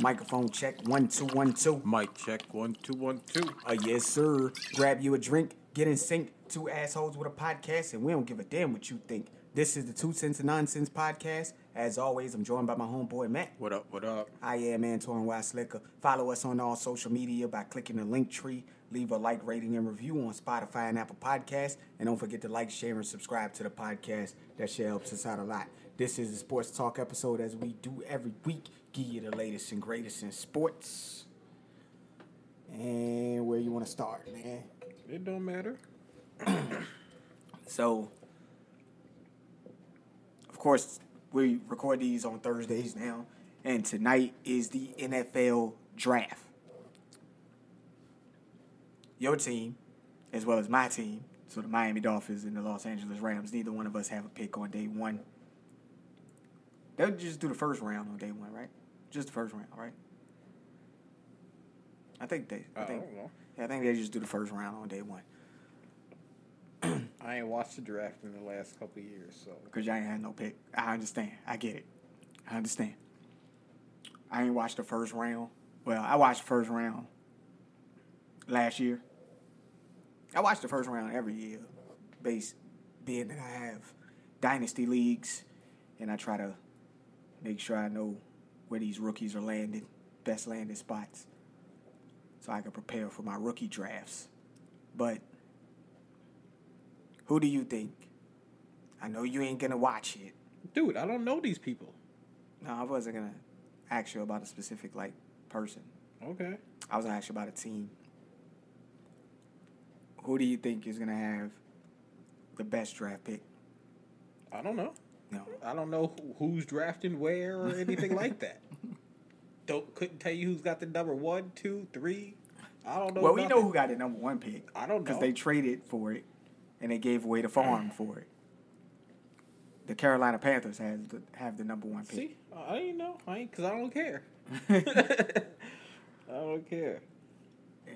Microphone check one two one two. Mic check one two one two. Uh, yes, sir. Grab you a drink, get in sync. Two assholes with a podcast, and we don't give a damn what you think. This is the Two Cents and Nonsense podcast. As always, I'm joined by my homeboy Matt. What up? What up? I am Antoine Weislicker. Follow us on all social media by clicking the link tree. Leave a like, rating, and review on Spotify and Apple Podcasts. And don't forget to like, share, and subscribe to the podcast. That shit helps us out a lot. This is a sports talk episode as we do every week. Give you the latest and greatest in sports. And where you want to start, man? It don't matter. So, of course, we record these on Thursdays now, and tonight is the NFL draft. Your team, as well as my team, so the Miami Dolphins and the Los Angeles Rams, neither one of us have a pick on day one. They'll just do the first round on day one, right? Just the first round, right? I think they. I uh, I think. don't know. Yeah, I think they just do the first round on day one. I ain't watched the draft in the last couple of years, so Because y'all ain't had no pick. I understand. I get it. I understand. I ain't watched the first round. Well, I watched the first round last year. I watch the first round every year, based being that I have dynasty leagues, and I try to make sure I know where these rookies are landing, best landing spots, so I can prepare for my rookie drafts. But who do you think? I know you ain't gonna watch it. dude, I don't know these people. No, I wasn't gonna ask you about a specific like person. Okay. I was gonna ask you about a team. Who do you think is gonna have the best draft pick? I don't know. No. I don't know who, who's drafting where or anything like that. Don't couldn't tell you who's got the number one, two, three. I don't know. Well, we know who got the number one pick I don't know. because they traded for it, and they gave away the farm for it. The Carolina Panthers has the, have the number one pick. See, I ain't know. I ain't because I don't care. I don't care. Yeah.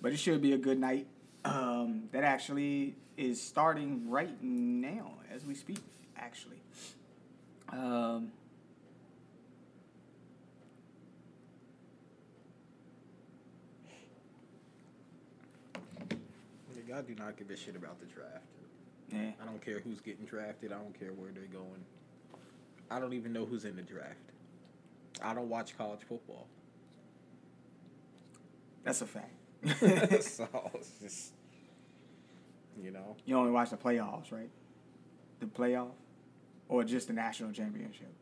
But it should be a good night. Um, that actually is starting right now as we speak, actually. Um, I do not give a shit about the draft. yeah. I don't care who's getting drafted. I don't care where they're going. I don't even know who's in the draft. I don't watch college football. That's a fact. so it's just, you know, you only watch the playoffs, right? The playoff? Or just the national championship?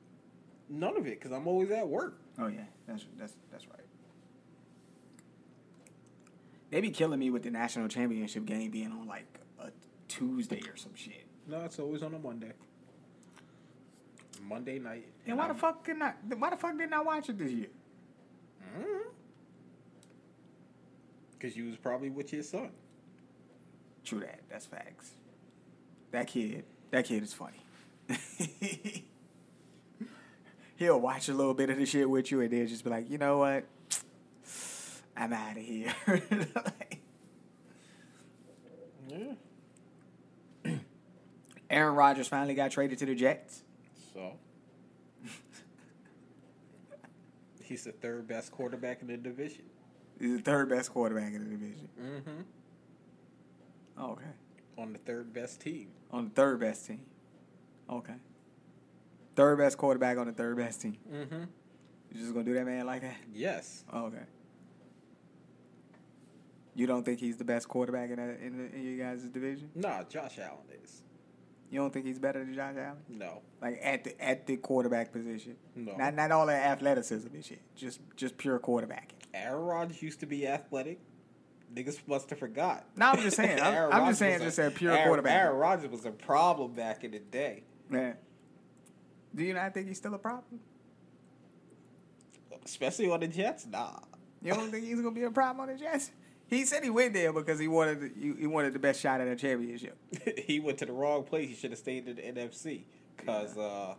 none of it because I'm always at work. Oh yeah, that's that's that's right. They be killing me with the national championship game being on like a Tuesday or some shit. No, it's always on a Monday. Monday night. And why the fuck didn't Why the fuck didn't I watch it this year? Mm-hmm. Because you was probably with your son. True that. That's facts. That kid. That kid is funny. He'll watch a little bit of the shit with you and then just be like, you know what? I'm out of here. Like, Yeah. Aaron Rodgers finally got traded to the Jets. So. He's the third best quarterback in the division. He's the third best quarterback in the division. Mm-hmm. Oh, okay. On the third best team. On the third best team. Okay. Third best quarterback on the third best team. Mm-hmm. You just gonna do that man like that? Yes. Oh, okay. You don't think he's the best quarterback in, that, in, the, in you guys' division? Nah, Josh Allen is. You don't think he's better than Josh Allen? No. Like at the at the quarterback position? No. Not not all that athleticism and shit. Just just pure quarterbacking. Aaron Rodgers used to be athletic. Niggas must have forgot. No, I'm just saying. I'm, I'm just saying just a- pure Aaron, quarterback. Aaron Rodgers was a problem back in the day. Man, Do you not think he's still a problem? Especially on the Jets, nah. You don't think he's gonna be a problem on the Jets? He said he went there because he wanted the, he he wanted the best shot at a championship. he went to the wrong place. He should have stayed in the NFC. Cause uh,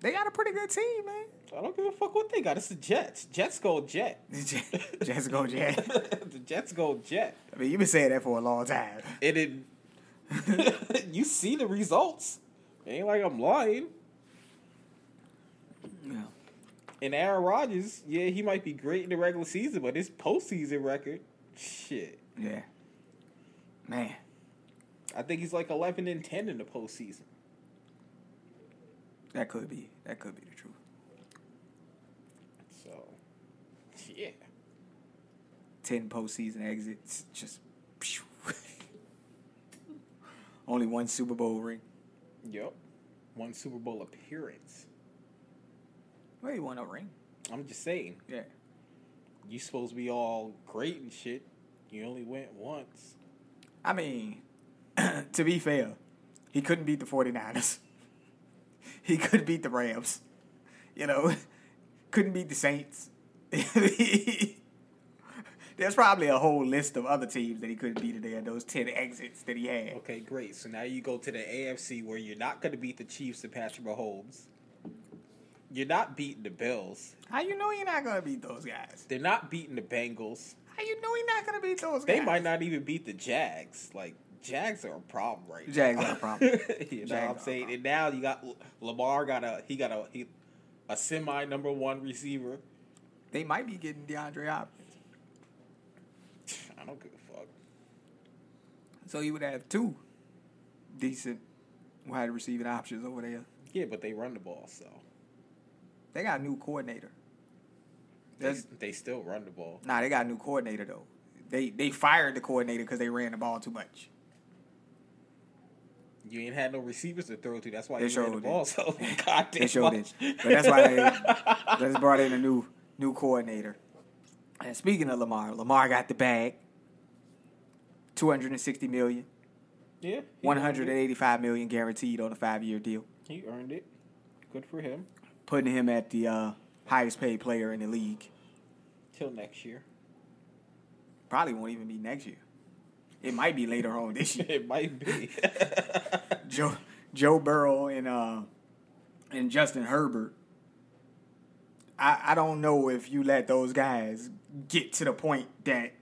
They got a pretty good team, man. I don't give a fuck what they got. It's the Jets. Jets go Jet. Jets go Jet. the Jets go Jet. I mean, you've been saying that for a long time. It did. you see the results. Ain't like I'm lying. Yeah. And Aaron Rodgers, yeah, he might be great in the regular season, but his postseason record, shit. Yeah. Man. I think he's like eleven and ten in the postseason. That could be. That could be the truth. So, yeah. Ten postseason exits. Just. Only one Super Bowl ring. Yep. One Super Bowl appearance. Well, he won a ring. I'm just saying, Yeah. you supposed to be all great and shit. You only went once. I mean, to be fair, he couldn't beat the 49ers. He couldn't beat the Rams. You know, couldn't beat the Saints. There's probably a whole list of other teams that he couldn't beat there, those 10 exits that he had. Okay, great. So now you go to the AFC where you're not going to beat the Chiefs and Patrick Mahomes. You're not beating the Bills. How you know you're not going to beat those guys? They're not beating the Bengals. How you know you're not going to beat those They guys? might not even beat the Jags. Like Jags are a problem right now. Jags are a problem. you know what I'm saying? And now you got Lamar got a he got a he, a semi number one receiver. They might be getting DeAndre Hopkins. I don't give a fuck. So you would have two decent wide receiving options over there. Yeah, but they run the ball, so They got a new coordinator. They, they still run the ball. nah, they got a new coordinator though. They they fired the coordinator because they ran the ball too much. You ain't had no receivers to throw to. That's why They you ran the ball it. so goddamn They showed it, but that's why they just brought in a new new coordinator. And speaking of Lamar, Lamar got the bag. Two hundred and sixty million, yeah, one hundred and eighty-five million guaranteed on a five-year deal, He earned it. Good for him. putting him at the uh, highest paid player in the league. Till next year. Probably won't even be next year. It might be later on this year. it might be. Joe Joe Burrow and uh and Justin Herbert. I I don't know if you let those guys get to the point that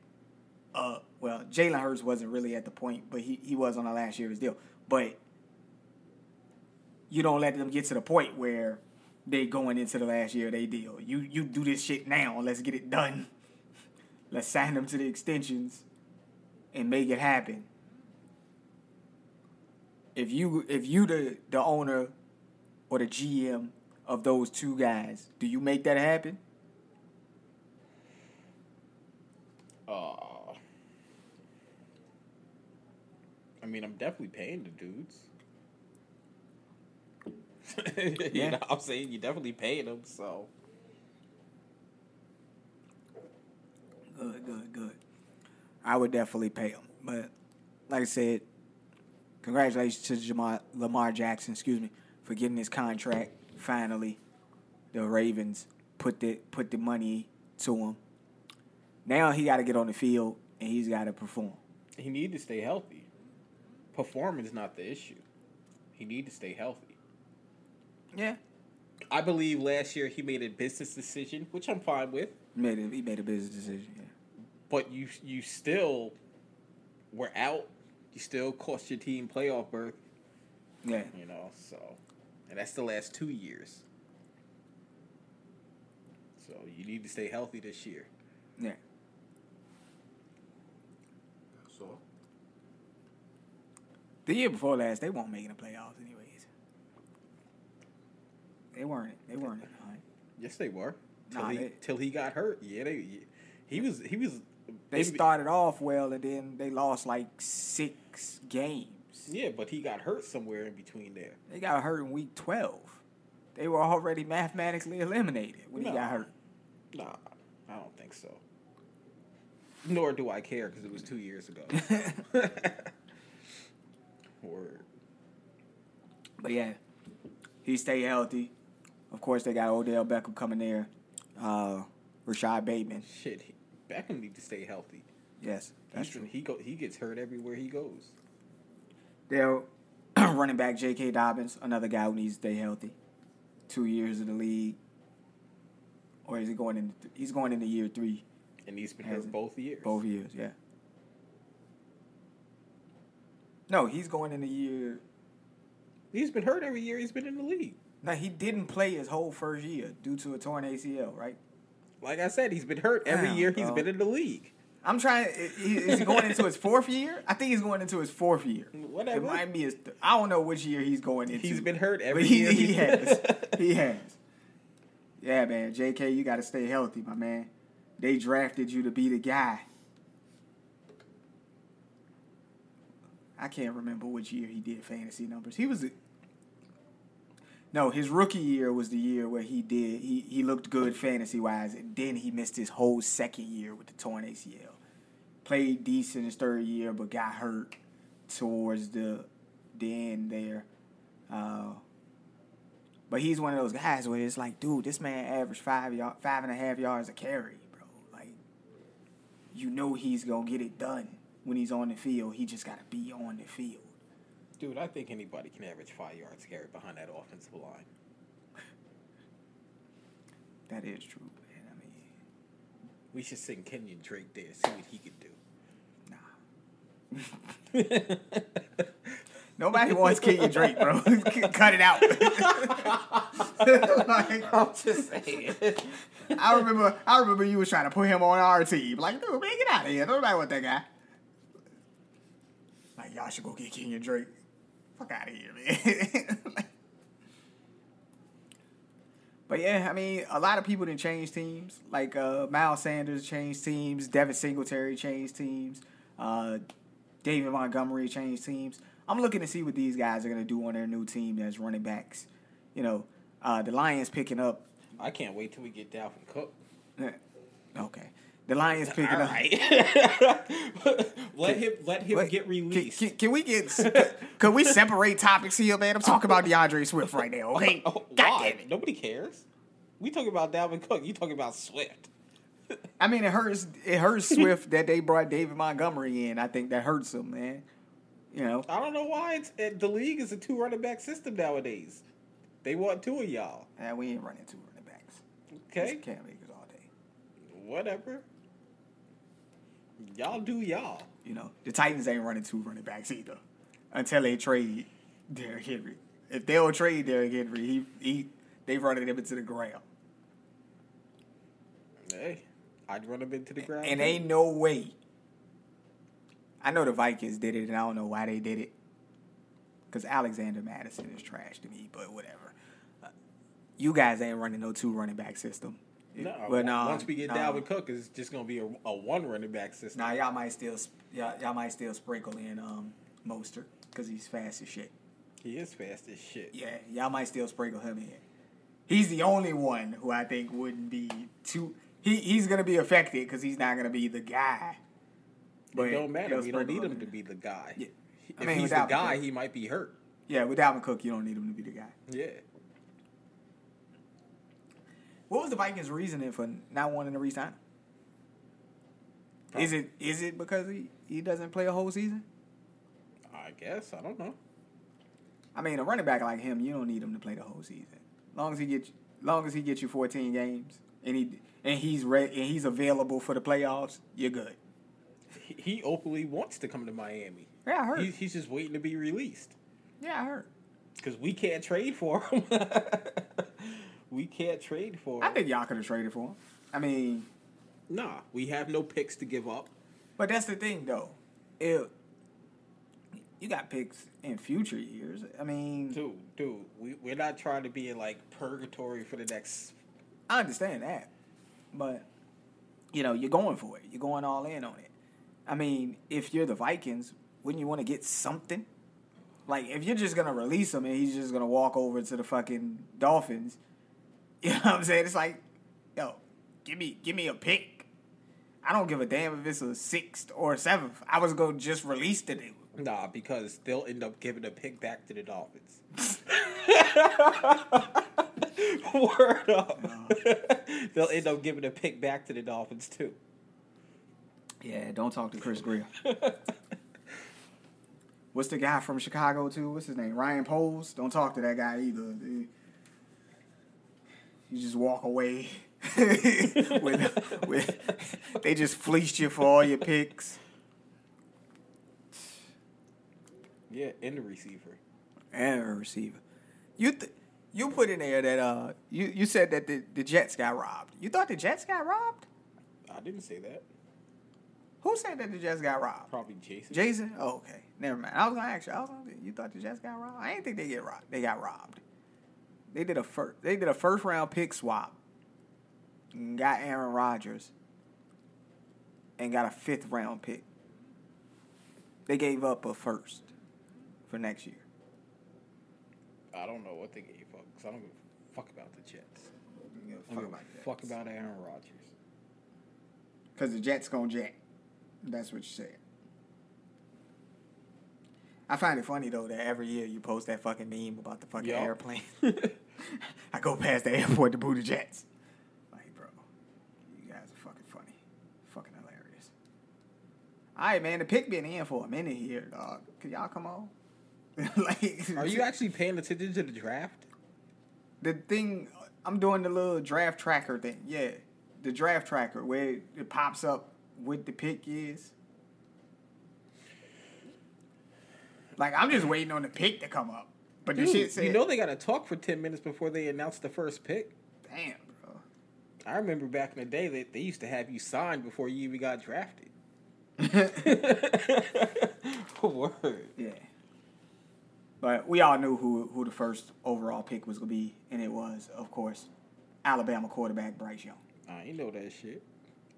uh well Jalen Hurts wasn't really at the point, but he, he was on the last year's deal. But you don't let them get to the point where they going into the last year of their deal. You you do this shit now. Let's get it done. Let's sign them to the extensions and make it happen if you if you the the owner or the GM of those two guys, do you make that happen? uh, I mean, I'm definitely paying the dudes. you Yeah. know what I'm saying? You definitely paying them, so. Good, good, good. I would definitely pay him, but like I said, congratulations to Jamar, Lamar Jackson, excuse me, for getting his contract. Finally, the Ravens put the put the money to him. Now he got to get on the field and he's got to perform. He need to stay healthy. Performance is not the issue. He need to stay healthy. Yeah, I believe last year he made a business decision, which I'm fine with. he made a, he made a business decision. Yeah. But you you still were out. You still cost your team playoff berth. Yeah, You know, so and that's the last two years. So you need to stay healthy this year. yeah. So The year before last, they weren't making the playoffs anyways. They weren't. They weren't in the hunt. yes, they were. Till Nah, he they- till he got hurt. Yeah, they. He was he was. They started off well, and then they lost like six games. Yeah, but he got hurt somewhere in between there. They got hurt in week twelve. They were already mathematically eliminated when he got hurt. Nah, I don't think so. Nor do I care because it was two years ago. Word. But yeah, he stayed healthy. Of course, they got Odell Beckham coming there. Uh, Rashod Bateman. Shit, he, Beckham need to stay healthy. Yes, that's true. He go he gets hurt everywhere he goes. They're running back J.K. Dobbins, another guy who needs to stay healthy. Two years in the league, or is he going in? He's going into year three, And he's been Has hurt both years. both years. Yeah. No, he's going into year. He's been hurt every year he's been in the league. Now he didn't play his whole first year due to a torn ACL, right? Like I said, he's been hurt every Damn, year he's bro. been in the league. I'm trying. Is he going into his fourth year? I think he's going into his fourth year. Whatever. It might be his. Th- I don't know which year he's going into. He's been hurt but every he, year. he has. he has. Yeah, man. J.K., you got to stay healthy, my man. They drafted you to be the guy. I can't remember which year he did fantasy numbers. He was. No, his rookie year was the year where he did. He he looked good fantasy wise, and then he missed his whole second year with the torn ACL. Played decent his third year, but got hurt towards the the end there. Uh, but he's one of those guys where it's like, dude, this man averaged five yard, five and a half yards a carry, bro. Like, you know he's gonna get it done when he's on the field. He just gotta be on the field. Dude, I think anybody can average five yards carry behind that offensive line. That is true, man. I mean, We should send Kenyon Drake there, see what he can do. nah. Nobody wants Kenyon Drake, bro. Cut it out. Like, I'm just saying. I remember, I remember you was trying to put him on our team. Like, dude, man, get out of here. Nobody want that guy. Like, y'all should go get Kenyon Drake. Fuck out of here, man. but yeah, I mean, a lot of people didn't change teams. Like uh, Miles Sanders changed teams. Devin Singletary changed teams. Uh, David Montgomery changed teams. I'm looking to see what these guys are gonna do on their new team as running backs. You know, uh, the Lions picking up I can't wait till we get Dalvin Cook. Okay. The Lions picking All up. right. let him let him Wait, get Can, released. can, can we get? Can we separate topics here, man? I'm talking about D'Andre Swift right now. Okay. Oh, God damn it. Nobody cares. We talking about Dalvin Cook. You talking about Swift. I mean, it hurts. It hurts Swift that they brought David Montgomery in. I think that hurts him, man. You know. I don't know why it's it, the league is a two running back system nowadays. They want two of y'all. Yeah, we ain't running two running backs. Okay, Cam Akers all day. whatever. Y'all do y'all. You know, the Titans ain't running two running backs either until they trade Derrick Henry. If they don't trade Derrick Henry, he he they running him into the ground. Hey, I'd run him into the ground. And ain't no way. I know the Vikings did it, and I don't know why they did it. Because Alexander Mattison is trash to me, but whatever. Uh, you guys ain't running no two running back system. No, But nah, once we get nah. Dalvin Cook, it's just gonna be a, a one running back system. Nah, y'all might still y'all, y'all might still sprinkle in um Mostert because he's fast as shit. He is fast as shit. Yeah, y'all might still sprinkle him in. He's the only one who I think wouldn't be too. He he's gonna be affected because he's not gonna be the guy. But it don't matter. We don't need him in. to be the guy. Yeah. If I mean, he's the guy, Cook. he might be hurt. Yeah, with Dalvin Cook, you don't need him to be the guy. Yeah. What was the Vikings' reasoning for not wanting to resign? Is it is it because he, he doesn't play a whole season? I guess. I don't know. I mean, a running back like him, you don't need him to play the whole season. Long as he gets, long as he gets you 14 games and he and he's re- and he's available for the playoffs, you're good. He, he openly wants to come to Miami. Yeah, I heard. He, he's just waiting to be released yeah, I heard. because we can't trade for him. we can't trade for I think y'all could have traded for him. I mean, Nah, we have no picks to give up. but that's the thing though. If you got picks in future years, I mean, Dude, dude, we, we're not trying to be in like purgatory for the next. I understand that, but you know, you're going for it. You're going all in on it. I mean, if you're the Vikings, wouldn't you want to get something? Like, if you're just gonna release him and he's just gonna walk over to the fucking Dolphins, you know what I'm saying? It's like, yo, give me, give me a pick. I don't give a damn if it's a sixth or a seventh. I was gonna just release the dude. Nah, because they'll end up giving a pick back to the Dolphins. Word up. they'll end up giving a pick back to the Dolphins too. Yeah, don't talk to Chris Grier. What's the guy from Chicago too? What's his name? Ryan Poles. Don't talk to that guy either. You just walk away. with, with, they just fleeced you for all your picks Yeah, and the receiver. and a receiver. You th- You put in there that uh, you you said that the, the Jets got robbed. You thought the Jets got robbed? I didn't say that. Who said that the Jets got robbed? Probably Jason. Jason? Oh, okay. Never mind. I was gonna ask you. I was gonna, you thought the Jets got robbed? I didn't think they get robbed. They got robbed. They did a first. They did a first round pick swap. and Got Aaron Rodgers. And got a fifth round pick. They gave up a first for next year. I don't know what they gave up because I don't give a fuck about the Jets. I don't give a fuck about Aaron Rodgers. Because the Jets gonna jet. That's what you said. I find it funny though that every year you post that fucking meme about the fucking Yup. airplane. I go past the airport to boo the Jets. Like, bro, you guys are fucking funny. Fucking hilarious. All right, man. The pick been in for a minute here, dog. Could y'all come on? like, Are you actually paying attention to the draft? the thing? I'm doing the little draft tracker thing. Yeah, the draft tracker where it pops up what the pick is. Like I'm just waiting on the pick to come up, but the shit said, you know they got to talk for 10 minutes before they announce the first pick. "Damn, bro." I remember back in the day that they used to have you signed before you even got drafted. Word. Yeah. But we all knew who who the first overall pick was gonna be, and it was, of course, Alabama quarterback Bryce Young. I ain't know that shit.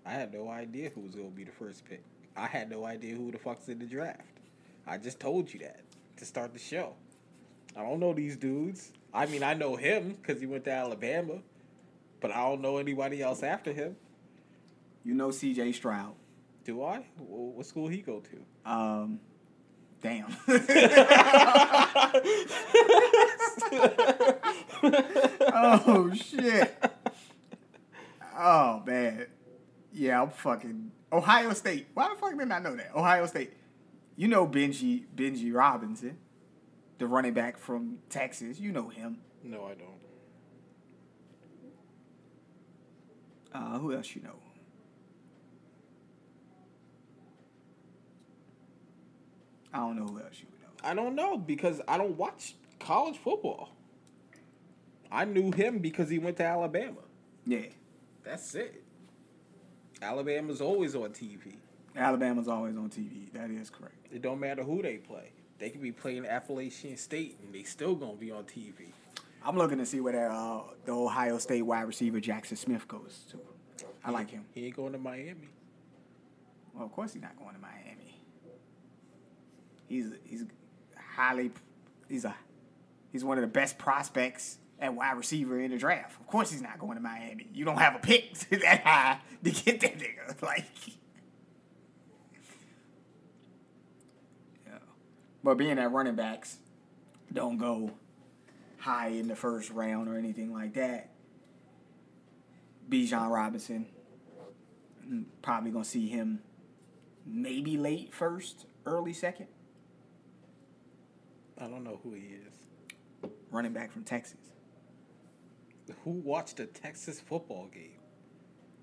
I had no idea who was gonna be the first pick. I had no idea who the fuck's in the draft. I just told you that to start the show. I don't know these dudes. I mean, I know him because he went to Alabama, but I don't know anybody else after him. You know C.J. Stroud. Do I? What school he go to? Um, damn. oh shit. Oh man. Yeah, I'm fucking Ohio State. Why the fuck didn't I know that? Ohio State. You know Benji Benji Robinson, the running back from Texas. You know him. No, I don't. Uh, who else you know? I don't know who else you would know. I don't know because I don't watch college football. I knew him because he went to Alabama. Yeah, That's it. Alabama's always on TV. Alabama's always on TV. That is correct. It don't matter who they play. They could be playing Appalachian State and they still gonna be on TV. I'm looking to see where that, uh, the Ohio State wide receiver Jaxon Smith goes to. I like him. He ain't going to Miami. Well, of course he's not going to Miami. He's he's highly he's a he's one of the best prospects at wide receiver in the draft. Of course he's not going to Miami. You don't have a pick that high to get that nigga. Like yeah. But being that running backs don't go high in the first round or anything like that. Bijan Robinson, probably gonna see him maybe late first, early second. I don't know who he is. Running back from Texas. Who watched a Texas football game?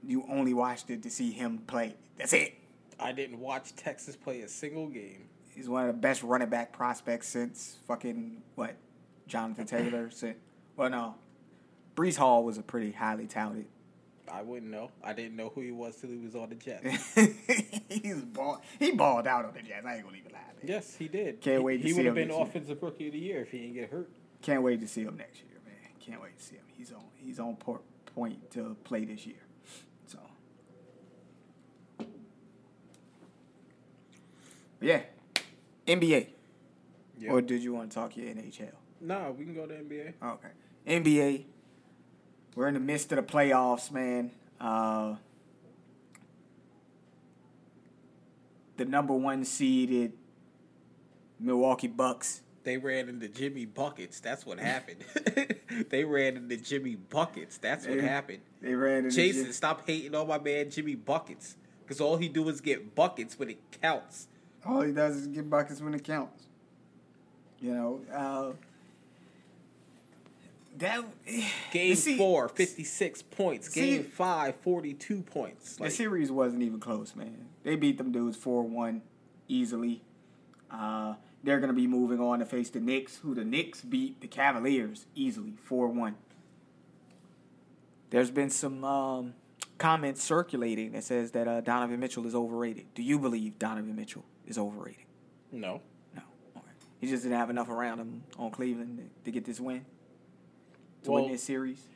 You only watched it to see him play. That's it. I didn't watch Texas play a single game. He's one of the best running back prospects since fucking what? Jonathan Taylor. Since, well, no. Breece Hall was a pretty highly touted. I wouldn't know. I didn't know who he was till he was on the Jets. He's ball. He balled out on the Jets. I ain't gonna even lie. Man. yes, he did. Can't he, wait to He would have been this year. offensive rookie of the year if he didn't get hurt. Can't wait to see him next year, man. Can't wait to see him. He's on. He's on point to play this year. So, But yeah, NBA. Yeah. Or did you want to talk your NHL? Nah, we can go to NBA. Okay, NBA. We're in the midst of the playoffs, man. Uh, the number one seeded Milwaukee Bucks They ran into Jimmy buckets. That's what happened. they ran into Jimmy buckets. That's what happened. They ran into Jason, Jim- stop hating on my man Jimmy buckets. Because all he do is get buckets when it counts. All he does is get buckets when it counts. You know, uh, that Game the se- four, 56 points. see- Game five, 42 points. The Like, series wasn't even close, man. They beat them dudes four one easily. Uh, they're going to be moving on to face the Knicks, who the Knicks beat the Cavaliers easily, 4 1. There's been some um, comments circulating that says that uh, Donovan Mitchell is overrated. Do you believe Donovan Mitchell is overrated? No. No. Okay. He just didn't have enough around him on Cleveland to, get this win, to Well- win this series?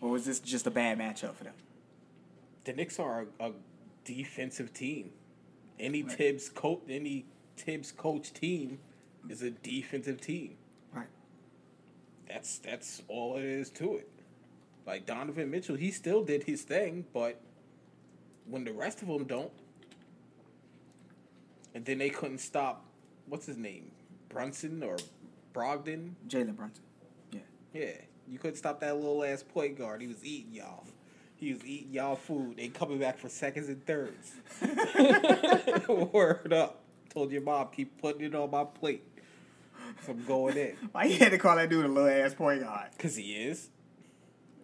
Or was this just a bad matchup for them? The Knicks are a, a defensive team. Any Right. Thibs coach, any Thibs coach team is a defensive team. Right. That's that's all it is to it. Like Donovan Mitchell, he still did his thing, but when the rest of them don't, and then they couldn't stop, what's his name, Brunson or Brogdon? Jalen Brunson. Yeah. Yeah, you couldn't stop that little ass point guard. He was eating y'all. He was eating y'all food. They coming back for seconds and thirds. Word up. Told your mom keep putting it on my plate. So I'm going in. Why you had to call that dude a little ass point guard? Cause he is.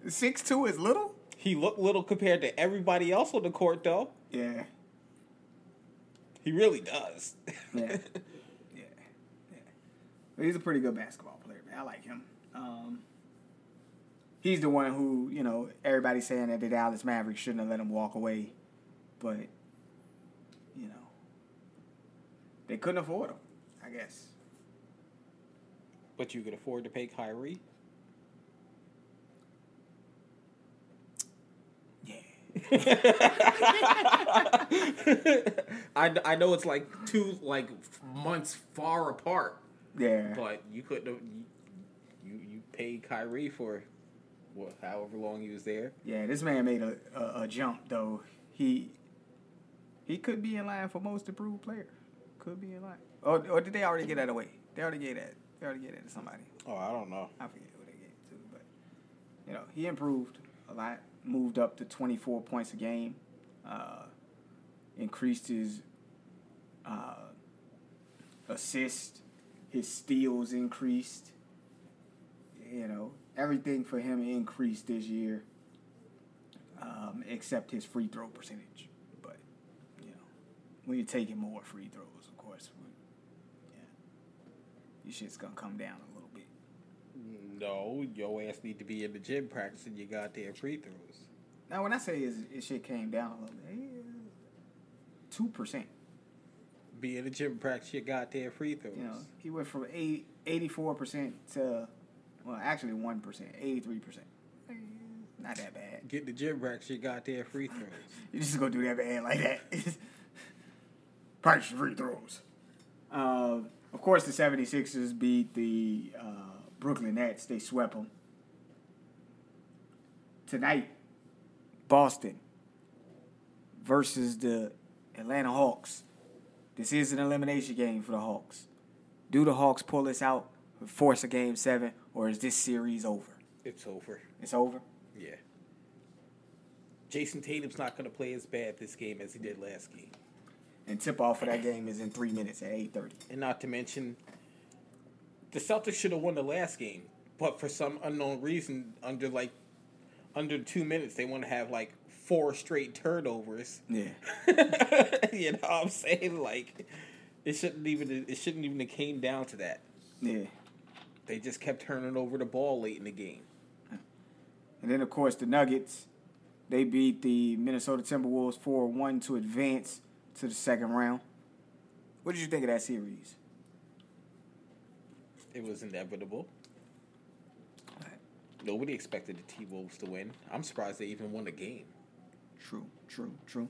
Six two is little? He looked little compared to everybody else on the court though. Yeah. He really does. Yeah. yeah. Yeah. But he's a pretty good basketball player, man. I like him. Um, he's the one who, you know, everybody's saying that the Dallas Mavericks shouldn't have let him walk away. But, you know, they couldn't afford him, I guess. but you could afford to pay Kyrie. I, I know it's like two like months far apart, Yeah. but you couldn't have you you, you paid Kyrie for what however long he was there. Yeah, this man made a, a, a jump though. He he could be in line for most improved player. Could be in line. Or, or did they already get that away? They already gave that. They already gave that to somebody. Oh, I don't know. I forget who they gave it to, but you know he improved a lot. Moved up to twenty four points a game. Uh, increased his uh, assist. His steals increased. You know everything for him increased this year, um, except his free throw percentage. But you know when you're taking more free throws, of course, yeah, your shit's gonna come down a little. No, your ass need to be in the gym practicing your goddamn free throws. Now, when I say his, his shit came down a little bit, two percent. Be in the gym practice your goddamn free throws. You know, he went from 84 percent to, well, actually one percent, eighty three percent. Not that bad. Get the gym practice your goddamn free throws. You just gonna do that bad like that. Practice your free throws. Uh, of course, the 76ers beat the uh, Brooklyn Nets. They swept them. Tonight, Boston versus the Atlanta Hawks. This is an elimination game for the Hawks. Do the Hawks pull this out, force a game seven, or is this series over? It's over. It's over. Yeah. Jayson Tatum's not going to play as bad this game as he did last game. And tip off for that game is in three minutes at 8:30. And not to mention, the Celtics should have won the last game, but for some unknown reason, under like under two minutes, they want to have like four straight turnovers. Yeah. you know what I'm saying? Like, it shouldn't even it shouldn't even have came down to that. Yeah. They just kept turning over the ball late in the game. And then, of course, the Nuggets, they beat the Minnesota Timberwolves 4 1 to advance to the second round. What did you think of that series? It was inevitable. Nobody expected the T Wolves to win. I'm surprised they even won the game. True, true, true.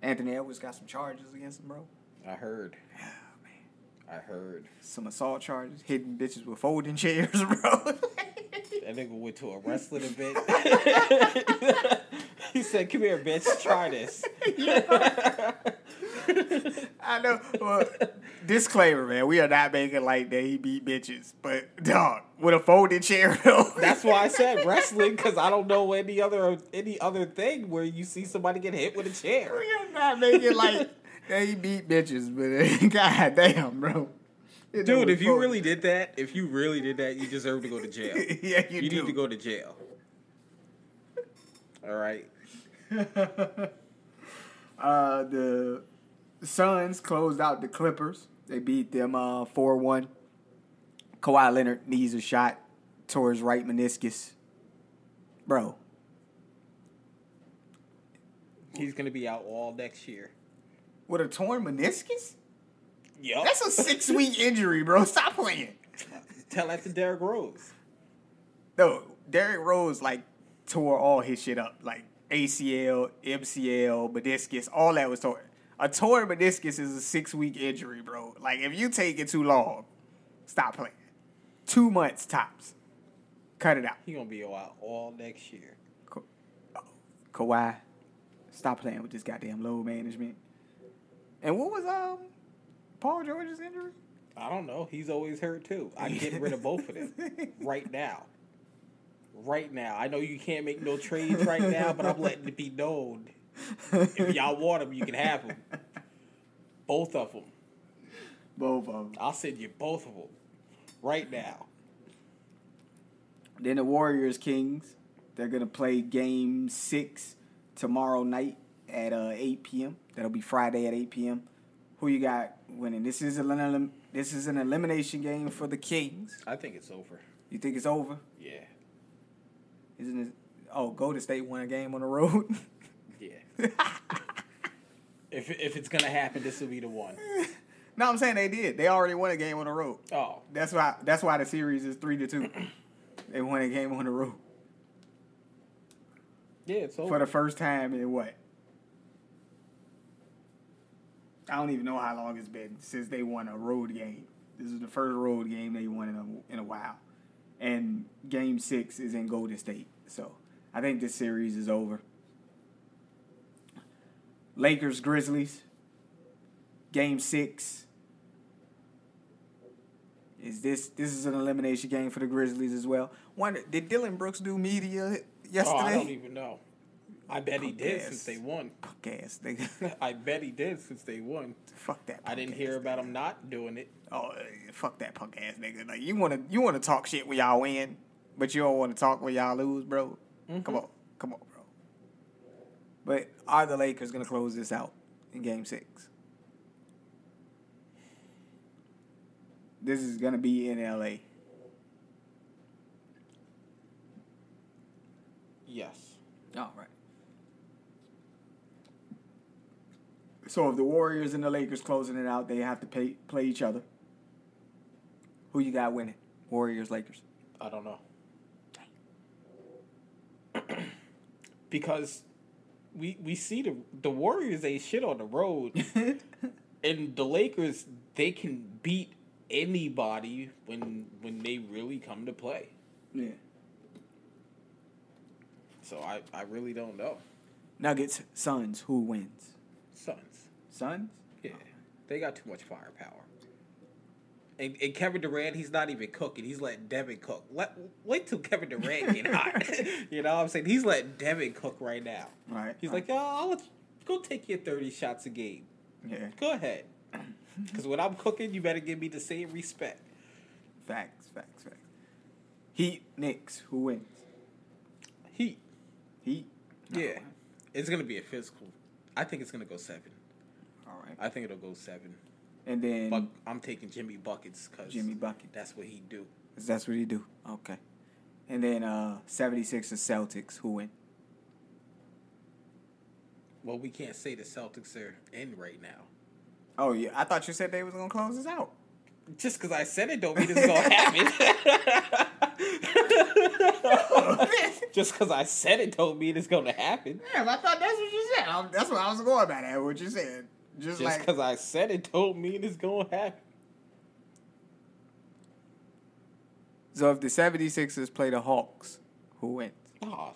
Anthony Edwards got some charges against him, bro. I heard. Oh, man. I heard. Some assault charges, hitting bitches with folding chairs, bro. That nigga went to a wrestling event. he said, "Come here, bitch. Try this." I know. Well, disclaimer, man. We are not making like that he beat bitches, but dog with a folding chair though. That's why I said wrestling because I don't know any other any other thing where you see somebody get hit with a chair. we are not making like that he beat bitches, but god damn, bro. It Dude, if you folding- really did that, if you really did that, you deserve to go to jail. yeah, you, You do. need to go to jail. All right. uh, the Suns closed out the Clippers They beat them uh four one. Kawhi Leonard needs a shot towards right meniscus. Bro, He's gonna be out all next year. with a torn meniscus? Yup. That's a six week injury, bro. Stop playing. Tell that to Derrick Rose. No, Derrick Rose like tore all his shit up, like ACL, MCL, meniscus, all that was torn. A torn meniscus is a six week injury, bro. Like if you take it too long, stop playing. Two months tops. Cut it out. He gonna be out all next year. Ka- oh, Kawhi, stop playing with this goddamn load management. And what was um Paul George's injury? I don't know. He's always hurt too. I'm getting rid of both of them right now. Right now. I know you can't make no trades right now, but I'm letting it be known. If y'all want them, you can have them. Both of them. Both of them. I'll send you both of them right now. Then the Warriors Kings, they're gonna play Game Six tomorrow night at uh, 8 p.m. That'll be Friday at 8 p.m. Who you got winning? This is an this is an elimination game for the Kings. I think it's over. You think it's over? Yeah. Isn't it? Oh, Golden State won a game on the road. If if it's gonna happen, this will be the one. no, I'm saying they did. They already won a game on the road. Oh, That's why. That's why the series is three to two. they won a game on the road yeah, it's over. for the first time in what? I don't even know how long it's been since they won a road game. This is the first road game they won in a, in a while, and Game Six is in Golden State. So I think this series is over. Lakers Grizzlies. Game Six. Is this this is an elimination game for the Grizzlies as well? Wonder did Dillon Brooks do media yesterday? oh, I don't even know. I bet he did Yes. since they won. Punk ass nigga. I bet he did since they won. fuck that. I didn't ass hear about nigga. him not doing it. Oh, uh, fuck that punk ass nigga. Like you wanna you wanna talk shit when y'all win, but you don't want to talk when y'all lose, bro. Come on, come on, bro. But are the Lakers gonna close this out in Game Six? This is gonna be in L.A. Yes. All right. So if the Warriors and the Lakers closing it out, they have to pay, play each other. Who you got winning? Warriors, Lakers. I don't know. because we we see the the Warriors ain't shit on the road, and the Lakers they can beat anybody when when they really come to play. Yeah. So I I really don't know. Nuggets, Suns. Who wins? Suns, Suns. yeah, they got too much firepower. And, and Kevin Durant, he's not even cooking. He's letting Devin cook. Let wait till Kevin Durant get hot. you know what I'm saying? He's letting Devin cook right now. Right. He's like, yo, I'll let you, go take your 30 shots a game. yeah. Go ahead. Because when I'm cooking, you better give me the same respect. Facts, facts, facts. Heat, Knicks. Who wins? Heat. Heat. Yeah. It's going to be a physical. I think it's going to go seven. All right. I think it'll go seven. And then But I'm taking Jimmy Buckets because Jimmy Bucket. that's what he do. That's what he do. Okay. And then uh 76 ers Celtics. Who win? Well, we can't say the Celtics are in right now. Oh yeah, I thought you said they was gonna close this out. Just because I said it don't mean it's going to happen. Just because I said it don't mean it's going to happen. Damn, I thought that's what you said. I- that's what I was going by that. What you said. Just, Just like because I said it don't mean it's going to happen. so, if the 76ers play the Hawks, who wins? Oh,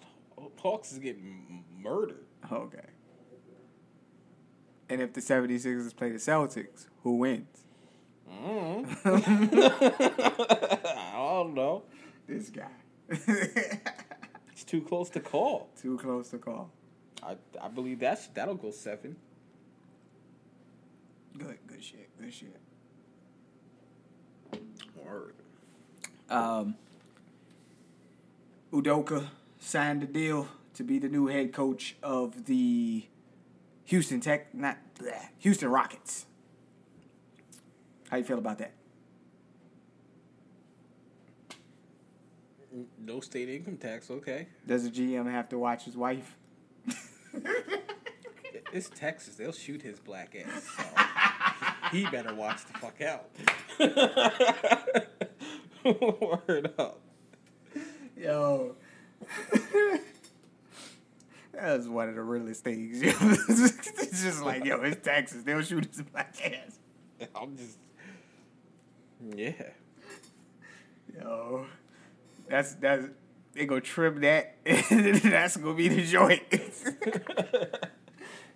Hawks is getting murdered. Okay. And if the 76ers play the Celtics, who wins? Mm. I don't know. This guy. It's too close to call. Too close to call. I I believe that's that'll go seven. Good, good shit. Good shit. Word. Um, Udoka signed a deal to be the new head coach of the Houston Tech, not bleh, Houston Rockets. How you feel about that? No state income tax, okay. Does the GM have to watch his wife? It's Texas. They'll shoot his black ass. So he better watch the fuck out. Word up. Yo. That was one of the realest things. yo. it's just like, yo, it's Texas. They'll shoot his black ass. I'm just. Yeah. Yo. That's that's they gonna trim that that's gonna be the joint.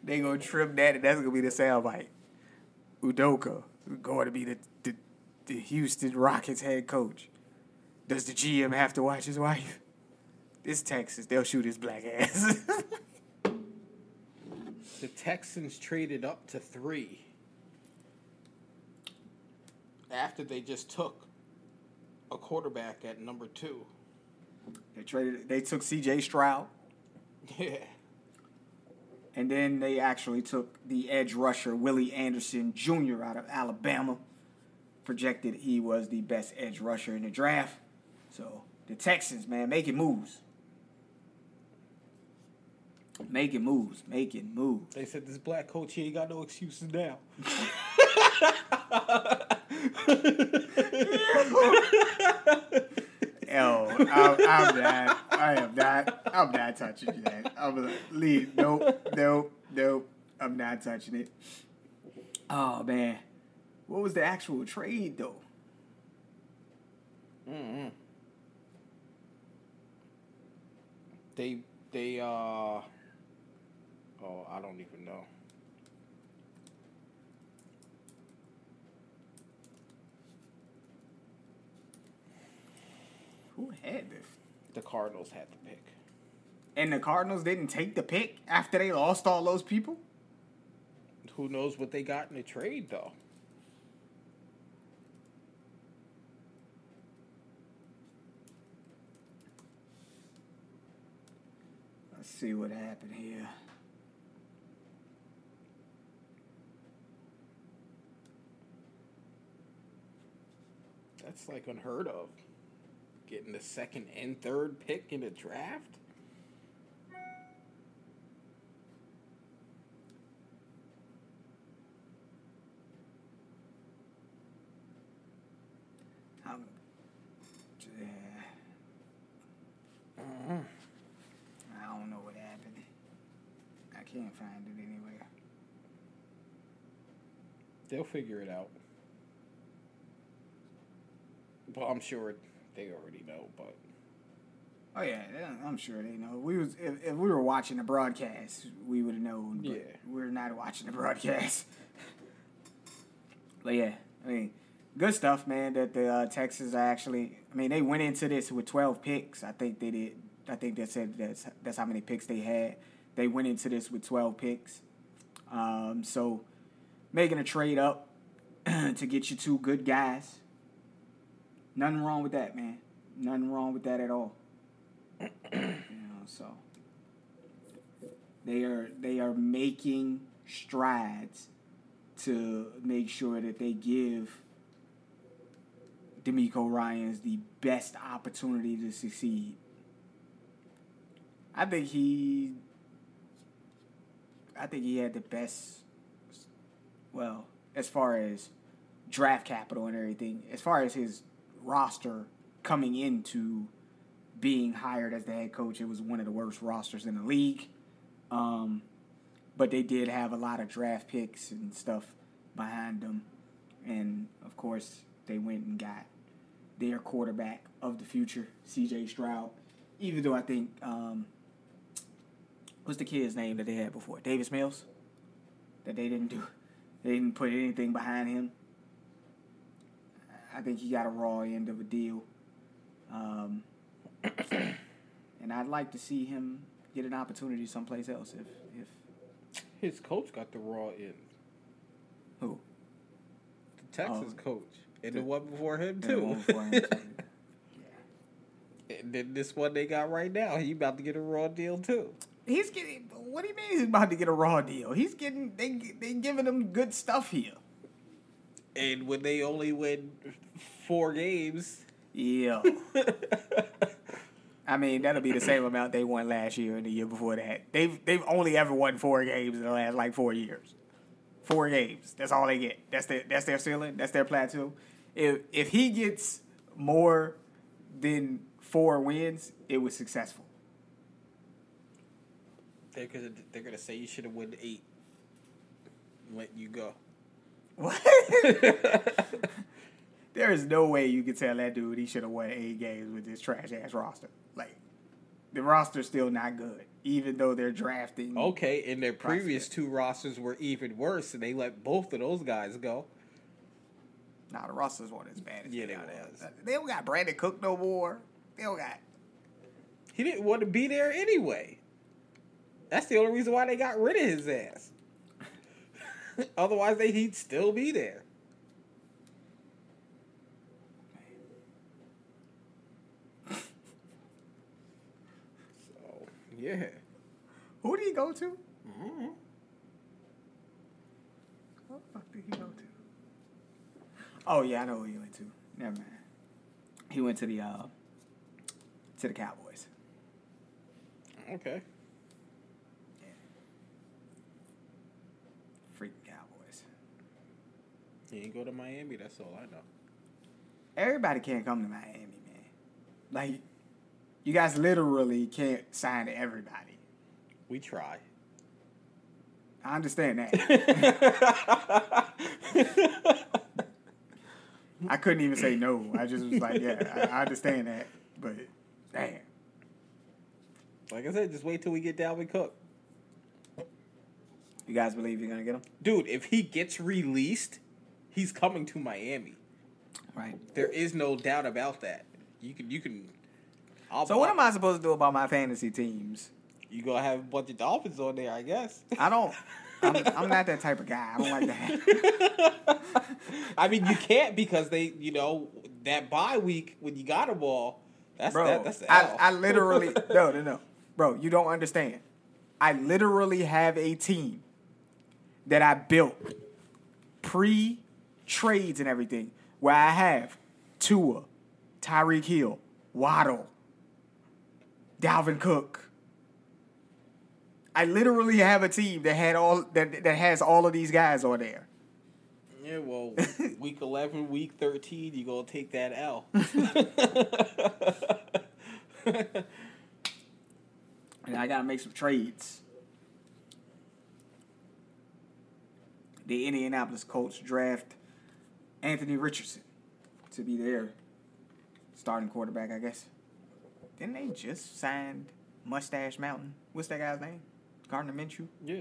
they gonna trim that and that's gonna be the soundbite. Udoka going to be the, the the Houston Rockets head coach. Does the GM have to watch his wife? This Texas, they'll shoot his black ass. The Texans traded up to three after they just took a quarterback at number two. they traded they took CJ Stroud Yeah. And then they actually took the edge rusher Willie Anderson Jr. out of Alabama. Projected he was the best edge rusher in the draft. So the Texans, man, making moves. Making moves, making moves. They said this black coach he ain't got no excuses now. Yo, I'm, I'm not. I am not. I'm not touching that. I'm like, leave. Nope, nope, nope. I'm not touching it. Oh man, what was the actual trade though? Mm-hmm. They they uh oh I don't even know. Who had this? The Cardinals had the pick. And the Cardinals didn't take the pick after they lost all those people. Who knows what they got in the trade though? Let's see what happened here. That's like unheard of. Getting the second and third pick in the draft. Um, yeah. Mm-hmm. I don't know what happened. I can't find it anywhere. They'll figure it out. Well, I'm sure they already know, but Oh yeah, I'm sure they know. We was if, if we were watching the broadcast, we would have known. But Yeah. we're not watching the broadcast. but yeah, I mean, good stuff, man. That the uh, Texans are actually. I mean, they went into this with 12 picks. I think they did. I think they said that's that's how many picks they had. They went into this with 12 picks. Um, so making a trade up to get you two good guys. Nothing wrong with that, man. Nothing wrong with that at all. you know, so they are they are making strides to make sure that they give DeMeco Ryans the best opportunity to succeed. I think he I think he had the best well, as far as draft capital and everything, as far as his roster coming into being hired as the head coach, it was one of the worst rosters in the league. Um, but they did have a lot of draft picks and stuff behind them. And of course, they went and got their quarterback of the future, CJ Stroud. Even though I think, um, what's the kid's name that they had before? Davis Mills? That they didn't do. They didn't put anything behind him. I think he got a raw end of a deal. Um, and I'd like to see him get an opportunity someplace else if if his coach got the raw end. who The Texas Oh. coach. And The- the one before him Yeah, too. one before him, too. and then this one they got right now, he about to get a raw deal too. he's getting what do you mean he's about to get a raw deal? He's getting they they giving him good stuff here. And when they only win four games, Yeah. I mean, that'll be the same amount they won last year and the year before that. They've they've only ever won four games in the last like four years. Four games. That's all they get. That's their that's their ceiling. That's their plateau. If if he gets more than four wins, it was successful. they're gonna they're gonna say you should have won eight. Let you go. What? there is no way you could tell that dude he should have won eight games with this trash ass roster. Like the roster's still not good, even though they're drafting. Okay, and their previous two rosters were even worse, and they let both of those guys go. Nah, the roster's one as bad as Yeah, they they. They don't got Brandin Cook no more. They don't got. He didn't want to be there anyway. That's the only reason why they got rid of his ass. Otherwise, they, he'd still be there. So yeah, Who did he go to? mm-hmm. What the fuck did he go to? Oh yeah, I know who he went to. Never mind. He went to the uh to the Cowboys. okay. Freaking Cowboys. He ain't go to Miami. That's all I know. Everybody can't come to Miami, man. Like, you guys literally can't sign everybody. We try. I understand that. I couldn't even say no. I just was like, yeah, I, I understand that. But, damn. Like I said, just wait till we get Dalvin Cook. You guys believe you're going to get him? Dude, if he gets released, he's coming to Miami. Right. There is no doubt about that. You can you can. I'll So, what am I supposed to do about my fantasy teams? You gonna have a bunch of Dolphins on there, I guess. I don't. I'm, I'm not that type of guy. I don't like that. I mean, you can't because they, you know, that bye week when you got them all. That's Bro, that, that's the I, literally no no no, bro. You don't understand. I literally have a team that I built pre trades and everything, where I have Tua, Tyreek Hill, Waddle, Dalvin Cook. I literally have a team that had all that that has all of these guys on there. yeah, well, week eleven, week thirteen, you gonna take that L. And I gotta make some trades. The Indianapolis Colts draft Anthony Richardson to be their starting quarterback, I guess. Didn't they just sign Mustache Mountain? What's that guy's name? Gardner Minshew? yeah,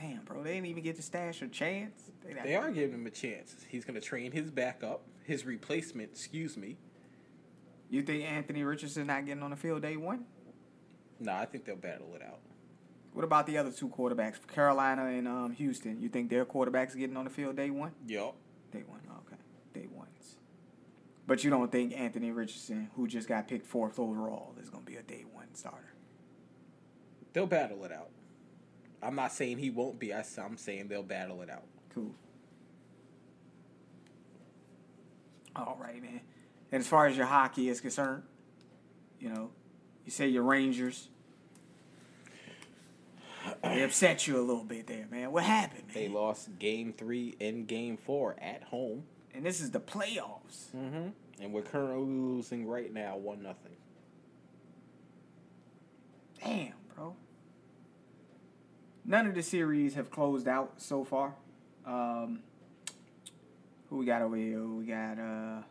Damn, bro, they didn't even get the stash a chance. not- they are giving him a chance. He's gonna train his backup, his replacement. Excuse me. You think Anthony Richardson not getting on the field day one? No, I think they'll battle it out. What about the other two quarterbacks, Carolina and um, Houston? You think their quarterbacks getting on the field day one? Yup. Day one, okay. Day ones. But you don't think Anthony Richardson, who just got picked fourth overall, is going to be a day one starter? They'll battle it out. I'm not saying he won't be. I'm saying they'll battle it out. Cool. All right, man. And as far as your hockey is concerned, you know, you say your Rangers. They upset you a little bit there, man. What happened, man? They lost game three and game four at home. And this is the playoffs. Mm-hmm. And we're currently losing right now, one nothing. Damn, bro. None of the series have closed out so far. Um, who we got over here? We got uh,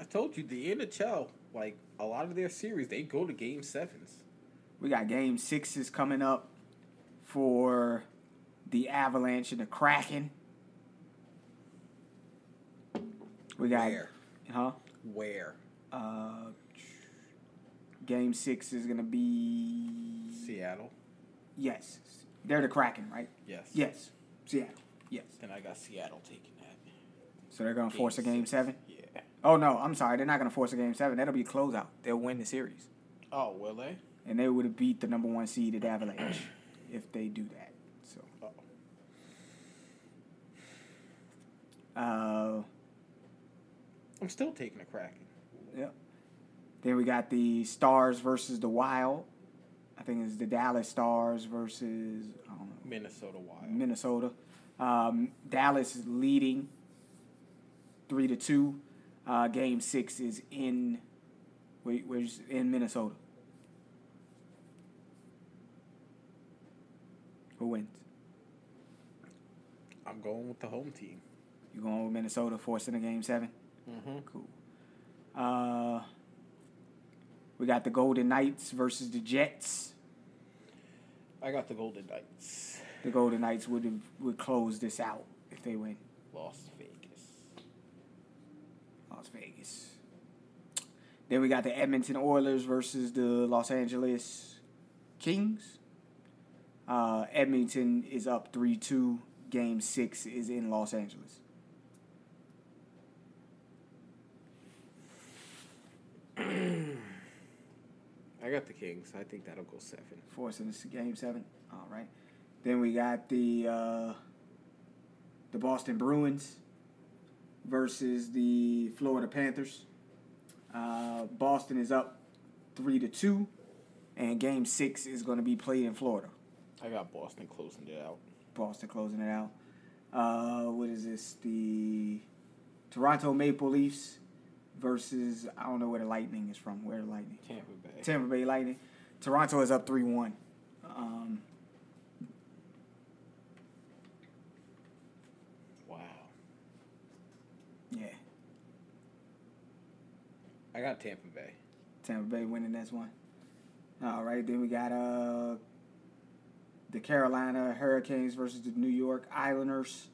I told you the NHL, like a lot of their series, they go to game sevens. we got game sixes coming up the Avalanche and the Kraken. We got Where? huh? Where? Uh, game six is gonna be Seattle. yes. They're the Kraken, right? Yes. Yes. Seattle. Yes. And I got Seattle taking that. So they're gonna force a game six. seven. Yeah. Oh no, I'm sorry. They're not gonna force a game seven. That'll be a closeout. They'll win the series, Oh, will they? and they would have beat the number one seeded Avalanche if they do that. So Uh-oh. Uh, I'm still taking a Kraken. Yep. Then we got the Stars versus the Wild. I think it's the Dallas Stars versus I don't know, Minnesota Wild. Minnesota. Um, Dallas is leading three to two. Uh, game six is in where's in Minnesota. Who wins? I'm going with the home team. You going with Minnesota forcing a game seven? Mm-hmm. Cool. Uh, we got the Golden Knights versus the Jets. I got the Golden Knights. The Golden Knights would have would close this out if they win. Las Vegas. Las Vegas. Then we got the Edmonton Oilers versus the Los Angeles Kings. Uh, Edmonton is up 3 2. Game 6 is in Los Angeles. I got the Kings. I think that'll go seven. Forcing this to game 7. All right. Then we got the uh, the Boston Bruins versus the Florida Panthers. Uh, Boston is up 3 to 2. And game 6 is going to be played in Florida. I got Boston closing it out. Boston closing it out. Uh, what is this? The Toronto Maple Leafs versus I don't know where the Lightning is from. Where the Lightning? Tampa Bay. Tampa Bay Lightning. Toronto is up three one. Um, wow. yeah, I got Tampa Bay. Tampa Bay winning this one. All right, then we got uh the Carolina Hurricanes versus the New York Islanders.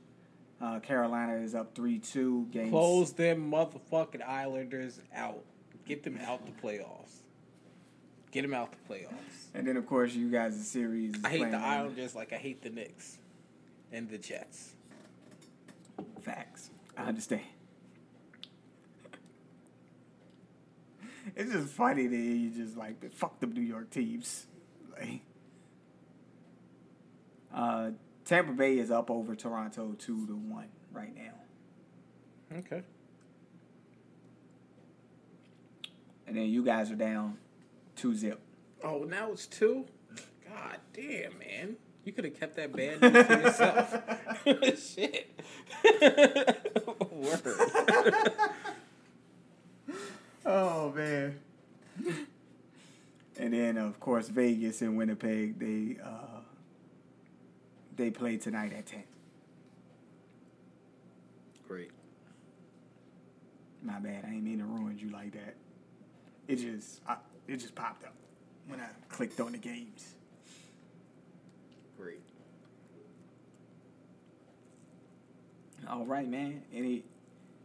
Uh, Carolina is up three two. Games Close them motherfucking Islanders out. Get them out the playoffs. Get them out the playoffs. And then of course you guys the series. I hate the Islanders like I hate the Knicks and the Jets. Facts. I understand. It's just funny that you just like fuck the New York teams. Like, uh, Tampa Bay is up over Toronto two to one right now, Okay. and then you guys are down two zip. Oh, now it's two? God damn, man. You could have kept that bad news to yourself. Shit. Word. Oh man. and then of course Vegas and Winnipeg they uh, they play tonight at ten. Great. My bad. I ain't mean to ruin you like that. It just, I, it just popped up when I clicked on the games. Great. All right, man. Any,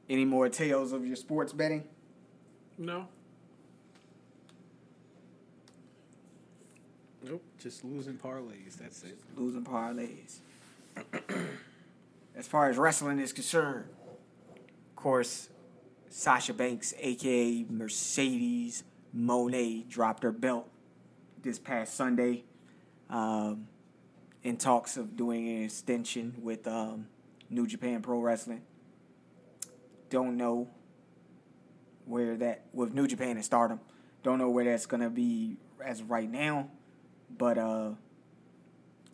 any more tales of your sports betting? No. Nope. Just losing parlays. That's it. Losing parlays. as far as wrestling is concerned, of course, Sasha Banks, aka Mercedes Moné, dropped her belt this past Sunday. Um, in talks of doing an extension with um, New Japan Pro Wrestling. Don't know where that with New Japan and Stardom. Don't know where that's gonna be as of right now, but uh,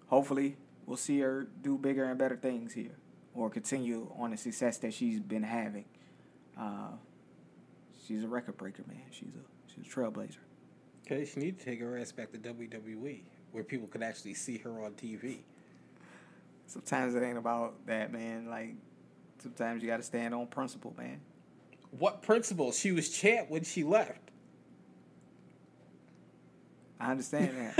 hopefully we'll see her do bigger and better things here, or continue on the success that she's been having. Uh, she's a record breaker, man. She's a she's a trailblazer. Okay, she need to take her ass back to WWE, where people could actually see her on TV. Sometimes it ain't about that, man. Like sometimes you got to stand on principle, man. What principle? She was champ when she left. I understand that.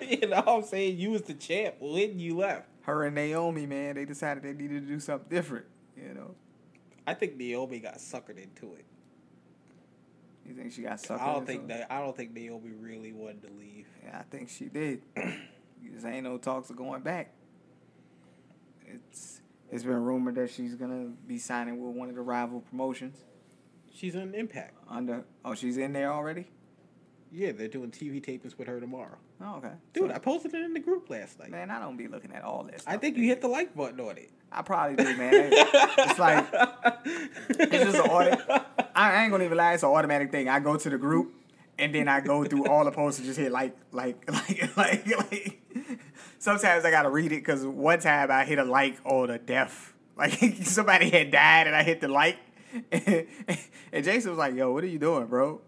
you know what I'm saying? You was the champ when you left. Her and Naomi, man, they decided they needed to do something different. You know, I think Naomi got suckered into it. you think she got sucked? I don't into think it? that I don't think Naomi really wanted to leave. Yeah, I think she did. Because ain't no talks of going back. It's it's been rumored that she's gonna be signing with one of the rival promotions. She's on Impact. Under oh, she's in there already. Yeah, they're doing TV tapings with her tomorrow. Oh, okay. Dude, So- I posted it in the group last night. man, I don't be looking at all this. I think you nigga. hit the like button on it. I probably do, man. it's like it's just an audit. I, I ain't gonna even lie. It's an automatic thing. I go to the group and then I go through all the posts and just hit like, like, like, like, like. Sometimes I gotta read it because one time I hit a like on a death. Like somebody had died and I hit the like, and, Jason was like, "Yo, what are you doing, bro?"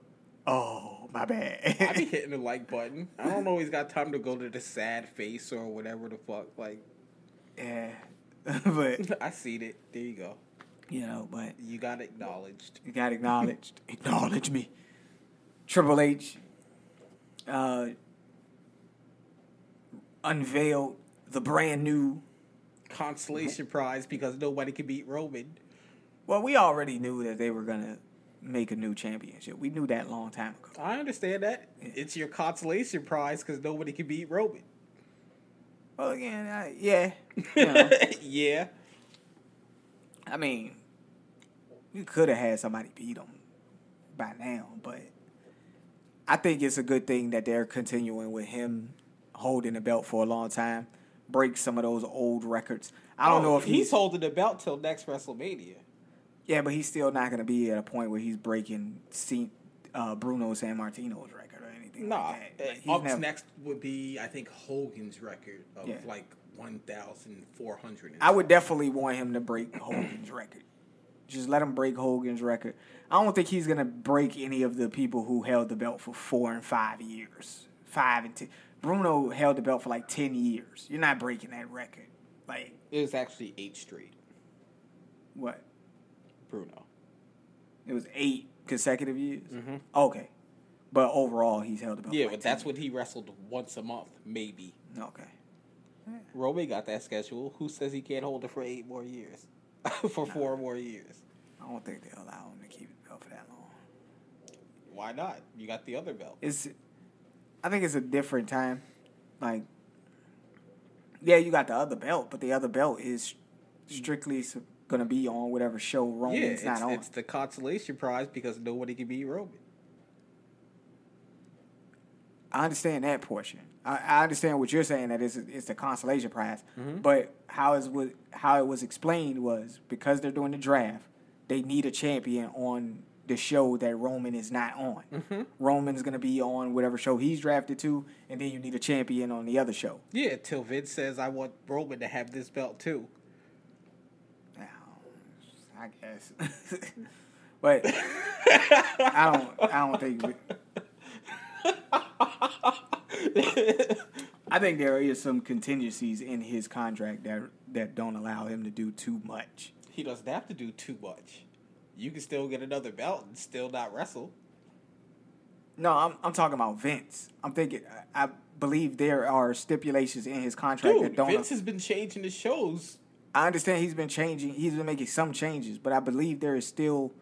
Oh, my bad. I be hitting the like button. I don't always got time to go to the sad face or whatever the fuck. Like, yeah, but I seen it. There you go. you know, but You got acknowledged. You got acknowledged. Acknowledge me. Triple H uh, unveiled the brand new. Consolation prize because nobody can beat Roman. Well, we already knew that they were gonna make a new championship. We knew that a long time ago. I understand that. It's your consolation prize because nobody can beat Roman. Well, again, uh, yeah. You know, yeah. I mean, you could have had somebody beat him by now, but I think it's a good thing that they're continuing with him holding the belt for a long time, break some of those old records. I don't Oh, know if he's he's, holding the belt till next WrestleMania. Yeah, but he's still not going to be at a point where he's breaking C, uh, Bruno Sammartino's record or anything. Nah, like that. Like, he's up never- next would be I think Hogan's record of Yeah. like one thousand four hundred. I would definitely want him to break Hogan's record. Just let him break Hogan's record. I don't think he's gonna break any of the people who held the belt for four and five years. Five and ten. Bruno held the belt for like ten years. You're not breaking that record. Like It was actually eight straight. what? Bruno. It was eight consecutive years. Mhm. Okay, but overall he's held the belt. Yeah, but that's 10 what he wrestled once a month, maybe. Okay. Roman got that schedule. Who says he can't hold it for eight more years? for four more years. I don't think they'll allow him to keep the belt for that long. Why not? You got the other belt. it's I think it's a different time. Like yeah, you got the other belt, but the other belt is strictly s- gonna be on whatever show yeah, Roman's it's, not on. it's the consolation prize because nobody can beat Roman. I understand that portion. I, I understand what you're saying that it's it's the consolation prize, Mm-hmm. but how is what how it was explained was because they're doing the draft, they need a champion on the show that Roman is not on. Mm-hmm. Roman's gonna be on whatever show he's drafted to, and then you need a champion on the other show. Yeah, till Vince says I want Roman to have this belt too. I guess. but I don't. I don't think. I think there is some contingencies in his contract that that don't allow him to do too much. He doesn't have to do too much. You can still get another belt and still not wrestle. No, I'm I'm talking about Vince. I'm thinking. I, I believe there are stipulations in his contract that don't. Vince has been changing the shows. I understand he's been changing. He's been making some changes, but I believe there is still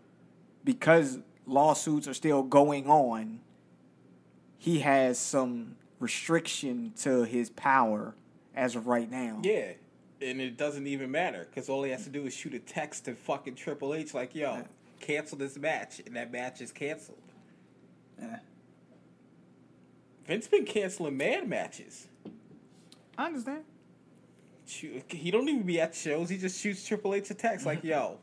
because lawsuits are still going on. He has some restriction to his power as of right now. Yeah. And it doesn't even matter because all he has to do is shoot a text to fucking Triple H like, yo, cancel this match. And that match is canceled. Yeah. Vince been canceling mad matches. I understand. Shoot- He don't even be at shows. He just shoots Triple H a text like, yo,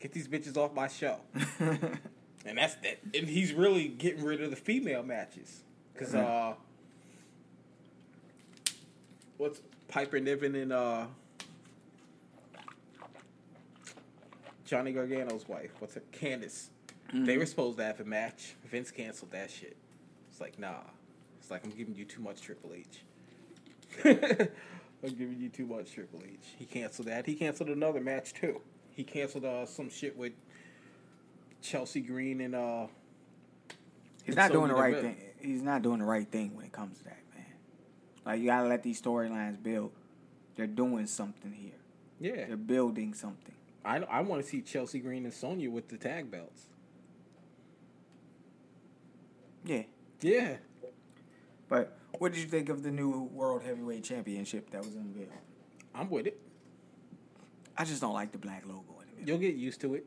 get these bitches off my show. and that's that. And he's really getting rid of the female matches. Because, uh, what's Piper Niven and, uh, Johnny Gargano's wife, what's her, Candice. They were supposed to have a match. Vince canceled that shit. It's like, nah. It's like, I'm giving you too much Triple H. I'm giving you too much Triple H. He canceled that. He canceled another match too. He canceled uh, some shit with Chelsea Green and uh He's not doing the right done thing. He's not doing the right thing when it comes to that, man. Like you gotta let these storylines build. They're doing something here. yeah. They're building something. I I want to see Chelsea Green and Sonya with the tag belts. Yeah. Yeah. But what did you think of the new World Heavyweight Championship that was unveiled? I'm with it. I just don't like the black logo in the middle. You'll get used to it.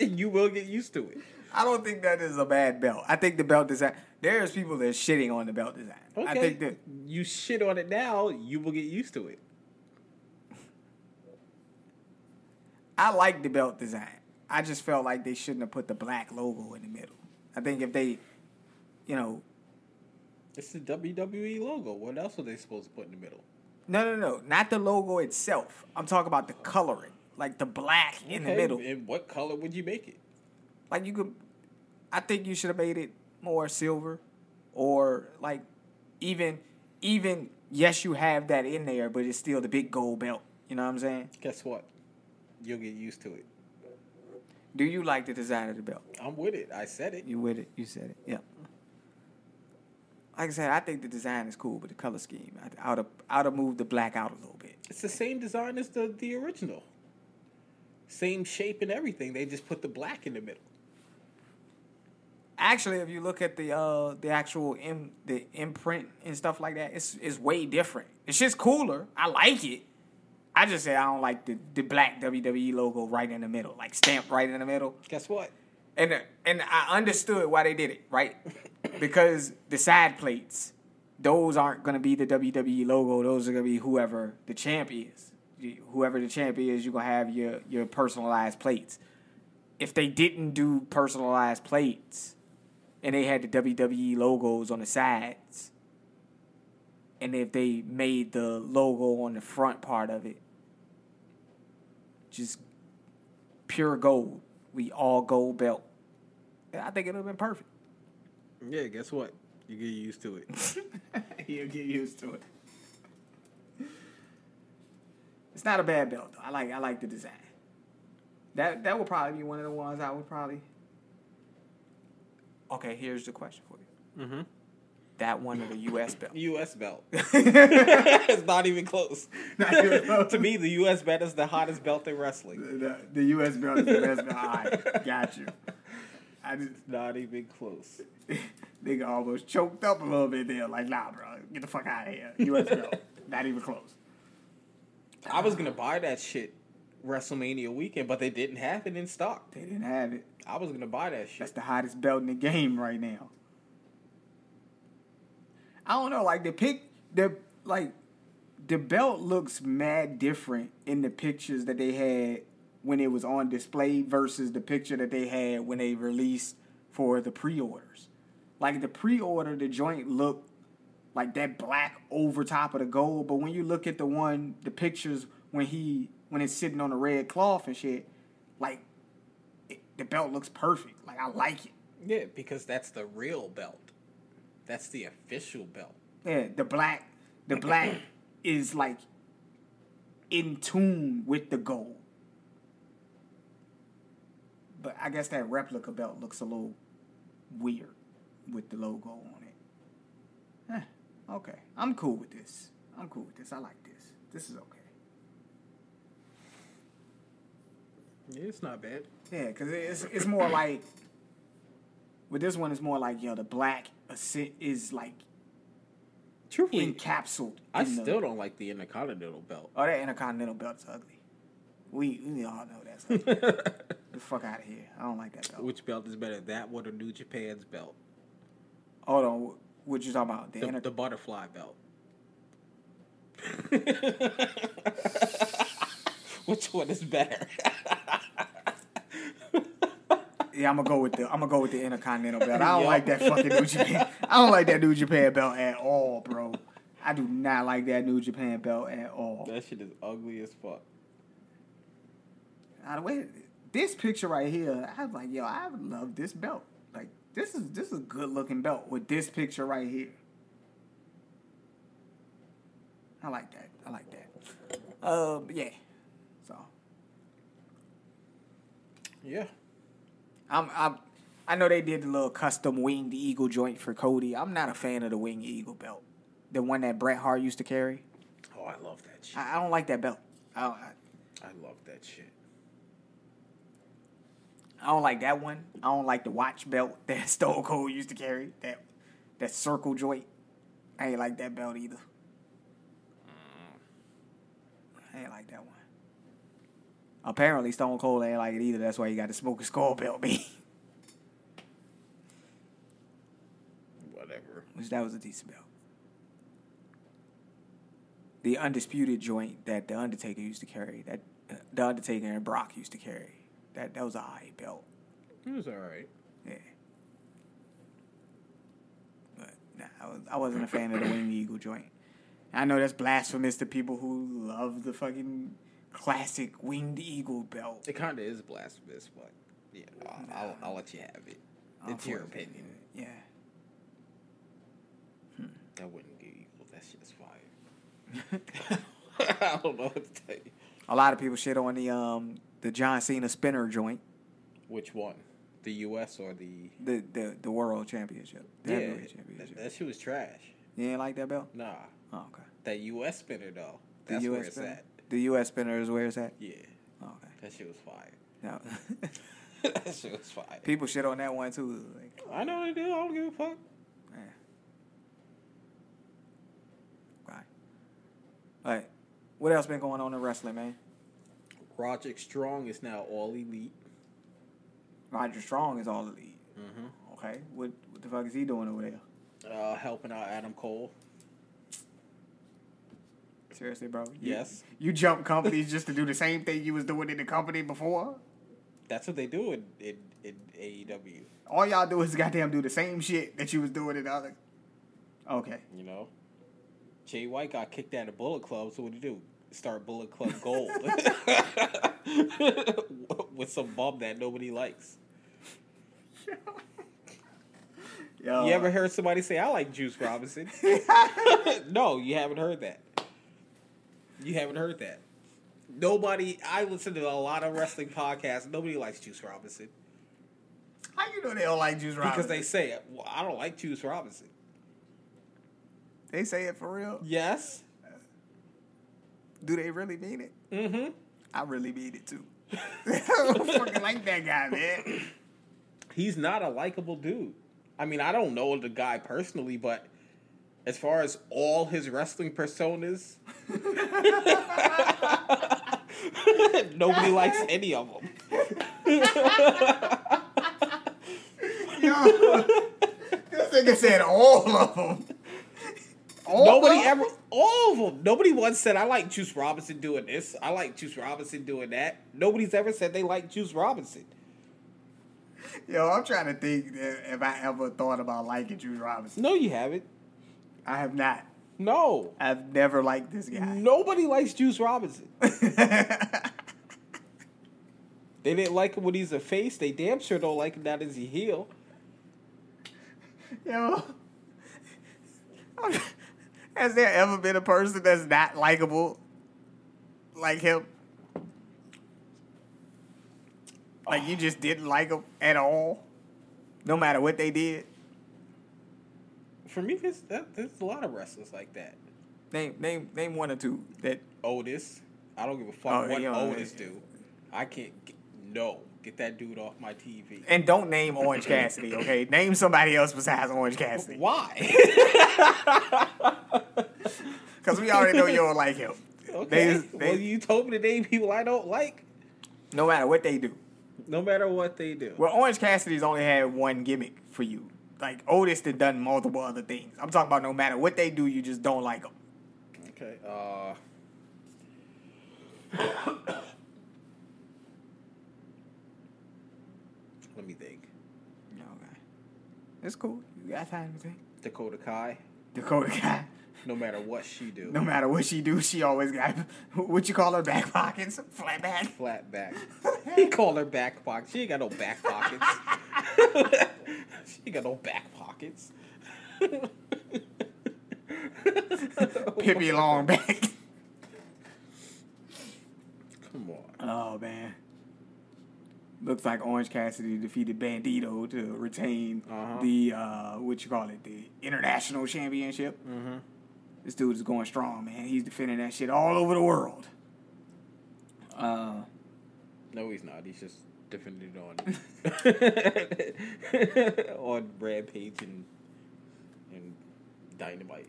you will get used to it. I don't think that is a bad belt. I think the belt design. There's people that are shitting on the belt design. Okay. I think that you shit on it now, you will get used to it. I like the belt design. I just felt like they shouldn't have put the black logo in the middle. I think if they, you know, It's the WWE logo. What else are they supposed to put in the middle? no, no, no, not the logo itself. I'm talking about the coloring, like the black in the middle. And what color would you make it? Like you could, I think you should have made it more silver, or like even, even yes, you have that in there, but it's still the big gold belt. You know what I'm saying? Guess what? You'll get used to it. Do you like the design of the belt? I'm with it. I said it. You with it? You said it. Yeah. Like I said, I think the design is cool, but the color scheme, I, would have, I would have moved the black out a little bit. It's the same design as the, the original. Same shape and everything. They just put the black in the middle. Actually, if you look at the uh the actual im, the imprint and stuff like that, it's it's way different. It's just cooler. I like it. I just say I don't like the, the black WWE logo right in the middle, like stamped right in the middle. Guess what? And and I understood why they did it, right? because the side plates, those aren't gonna be the WWE logo. Those are gonna be whoever the champ is. Whoever the champ is, you're gonna have your your personalized plates. If they didn't do personalized plates, and they had the WWE logos on the sides, and if they made the logo on the front part of it, just pure gold. We all gold belt. I think it would have been perfect. Yeah, guess what? You get used to it. You'll get used to it. It's not a bad belt though. I like I like the design. That that would probably be one of the ones I would probably. Okay, here's the question for you. mm-hmm. That one or the U.S. belt? U.S. belt. it's not even close. Not even close. to me, the U.S. belt is the hottest belt in wrestling. the, the U.S. belt is the best belt. All right, got you. I just Not even close. nigga almost choked up a little bit there. Like, nah, bro, get the fuck out of here. U.S. belt, not even close. I was gonna buy that shit WrestleMania weekend, but they didn't have it in stock. They didn't have it. I was gonna buy that shit. That's the hottest belt in the game right now. I don't know, like the pic, the like, the belt looks mad different in the pictures that they had when it was on display versus the picture that they had when they released for the pre-orders. Like the pre-order, the joint looked like that black over top of the gold, but when you look at the one, the pictures when he when it's sitting on the red cloth and shit, like it, the belt looks perfect. Like I like it. Yeah, because that's the real belt. That's the official belt. Yeah, the black, the black is like in tune with the gold. But I guess that replica belt looks a little weird with the logo on it. Eh, okay, I'm cool with this. I'm cool with this. I like this. This is okay. Yeah, it's not bad. Yeah, because it's it's more like with this one, it's more like yo, the black is like Truthfully, encapsulated. I in the- still don't like the Intercontinental belt. Oh, that Intercontinental belt's ugly. We we all know that's ugly. The fuck out of here. I don't like that belt. Which belt is better, that one or New Japan's belt? Hold on. What you talking about? The, The, inter- the butterfly belt. Which one is better? Yeah, I'm gonna go with the I'm gonna go with the Intercontinental belt. I don't like that fucking New Japan. I don't like that New Japan belt at all, bro. I do not like that New Japan belt at all. that shit is ugly as fuck. Now, the way this picture right here, I was like, yo, I love this belt. Like this is this is a good looking belt with this picture right here. I like that. I like that. Um, yeah. So Yeah. I'm I'm I know they did the little custom winged eagle joint for Cody. I'm not a fan of the winged eagle belt, the one that Bret Hart used to carry. Oh, I love that shit. I, I don't like that belt. I I, I love that shit. I don't like that one. I don't like the watch belt that Stone Cold used to carry. That that circle joint. I ain't like that belt either. Mm. I ain't like that one. Apparently, Stone Cold ain't like it either. That's why he got the smoking skull belt me. Whatever. Which that was a decent belt. The undisputed joint that the Undertaker used to carry, that uh, the Undertaker and Brock used to carry. That that was a high belt. It was all right. Yeah. But nah, I, was, I wasn't a fan of the Winged Eagle joint. I know that's blasphemous to people who love the fucking classic Winged Eagle belt. It kind of is blasphemous, but yeah, I'll, I'll, I'll let you have it. It's your opinion. Yeah. That wouldn't give equal. That shit's fire. I don't know what to tell you. A lot of people shit on the um the John Cena spinner joint, Which one? The U.S. or the? the the, the world championship. The Yeah, heavyweight that, that shit was trash. you ain't like that belt? Nah, Oh, okay. that U.S. spinner though. That's US where it's spinner? at. The US spinner is where it's at? Yeah, Oh, okay. that shit was fire. No. that shit was fire. people shit on that one too. Like, I know they do. I don't give a fuck. man. Right. Alright. What else been going on in wrestling, man? Roderick Strong is now all elite. Roger Strong is all elite. Mm-hmm. Okay. What what the fuck is he doing over there? Uh, helping out Adam Cole. Seriously, bro? You- Yes. You jump companies just to do the same thing you was doing in the company before? That's what they do in, in, in AEW. All y'all do is goddamn do the same shit that you was doing in the other. Okay. You know, Jay White got kicked out of Bullet Club, so what do you do? Start Bullet Club Gold with some bum that nobody likes. Yo. You ever heard somebody say, "I like Juice Robinson"? no, you haven't heard that. You haven't heard that. Nobody. I listen to a lot of wrestling podcasts. Nobody likes Juice Robinson How you know they don't like Juice Robinson? because they say, it. well, "I don't like Juice Robinson." they say it for real. Yes. Do they really mean it? Mm-hmm. I really mean it too. I don't fucking like that guy, man. he's not a likable dude. I mean, I don't know the guy personally, but as far as all his wrestling personas, nobody likes any of them. Yo, this nigga said all of them. All Nobody of 'em? ever, all of them. Nobody once said, I like Juice Robinson doing this. I like Juice Robinson doing that. Nobody's ever said they like Juice Robinson. Yo, I'm trying to think if I ever thought about liking Juice Robinson. No, you haven't. I have not. No. I've never liked this guy. Nobody likes Juice Robinson. They didn't like him when he's a face. They damn sure don't like him now as a heel. Yo, has there ever been a person that's not likable like him? Like you just didn't like them at all, no matter what they did. For me, there's, that, there's a lot of wrestlers like that. Name name name one or two that. Otis, I don't give a fuck Oh, what yeah, Otis do. I can't. Get, no, get that dude off my TV. And don't name Orange Cassidy, okay? Name somebody else besides Orange Cassidy, Why? because we already know you don't like him. okay. They- they- well, you told me to name people I don't like. No matter what they do. No matter what they do. Well, Orange Cassidy's only had one gimmick for you. Like Otis done done multiple other things. I'm talking about no matter what they do, you just don't like them. Okay. Uh. Let me think. Okay, it's cool. You got time to think. Dakota Kai. Dakota guy. No matter what she do, No matter what she do, she always got what you call her back pockets, flat back. flat back. he called her back pockets. She ain't got no back pockets. she ain't got no back pockets. Pippi long back. Come on. Oh man. Looks like Orange Cassidy defeated Bandito to retain Uh-huh. the uh, what you call it, the international championship. Mm-hmm. This dude is going strong, man. He's defending that shit all over the world. Uh, No, he's not. He's just defended on on Rampage and and Dynamite.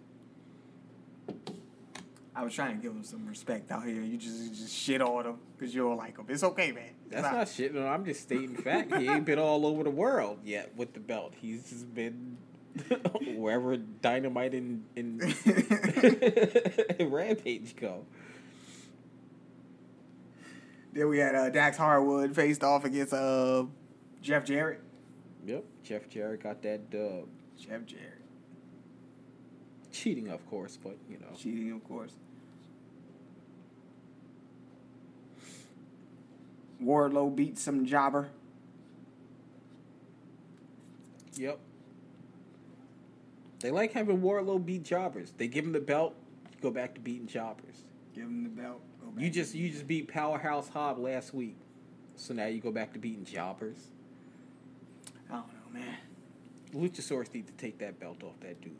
I was trying to give him some respect out here. You just you just shit on him because you don't like him. It's okay, man. It's That's not shit. No, I'm just stating fact. He ain't been all over the world yet with the belt. He's just been Wherever Dynamite and, and Rampage go. Then we had uh, Dax Harwood faced off against uh, Jeff Jarrett. Yep. Jeff Jarrett got that dub. Jeff Jarrett. Cheating, of course, but you know. Cheating, of course. Wardlow beat some jobber. Yep. They like having Wardlow beat jobbers. They give him the belt, go back to beating jobbers. Give him the belt. go back You just you just beat Powerhouse Hob last week, so now you go back to beating jobbers. I don't know, man. Luchasaurus need to take that belt off that dude.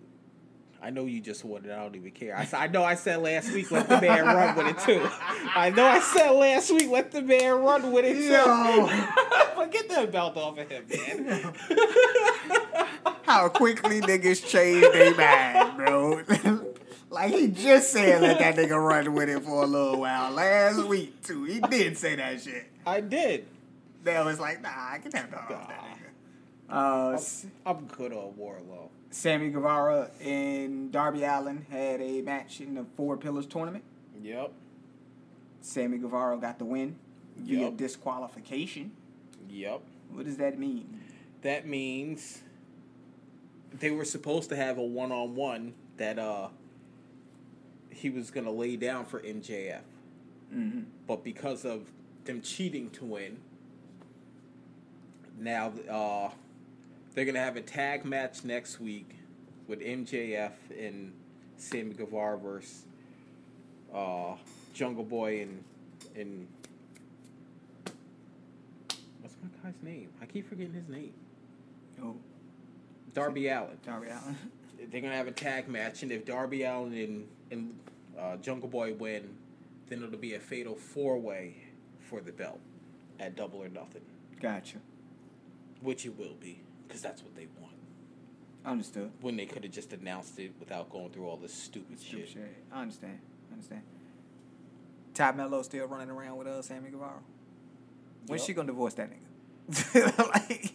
I know you just wanted. it, I don't even care. I, I know I said last week let the man run with it too. I know I said last week let the man run with it too. Yo. but get that belt off of him, man. How quickly niggas change their mind, bro. like he just said let that nigga run with it for a little while last week too. He did say that shit. I did. They was like, nah, I can have that nigga. Uh, S- I'm good on Wardlow. Sammy Guevara and Darby Allin had a match in the Four Pillars tournament. Yep. Sammy Guevara got the win via Yup. disqualification. Yep. What does that mean? That means they were supposed to have a one on one that uh he was gonna lay down for MJF. Mm-hmm. But because of them cheating to win, now uh they're gonna have a tag match next week with MJF and Sammy Guevara versus uh Jungle Boy and and what's my guy's name? I keep forgetting his name. Oh, Darby Allin. Darby Allin. They're gonna have a tag match, and if Darby Allin and and uh, Jungle Boy win, then it'll be a fatal four way for the belt at Double or Nothing, Gotcha. which it will be because that's what they want. Understood. When they could have just announced it without going through all this stupid, Stupid shit. shit. I understand. I understand. Top Mello still running around with uh, Sammy Guevara. When's Yup. she gonna divorce that nigga? like,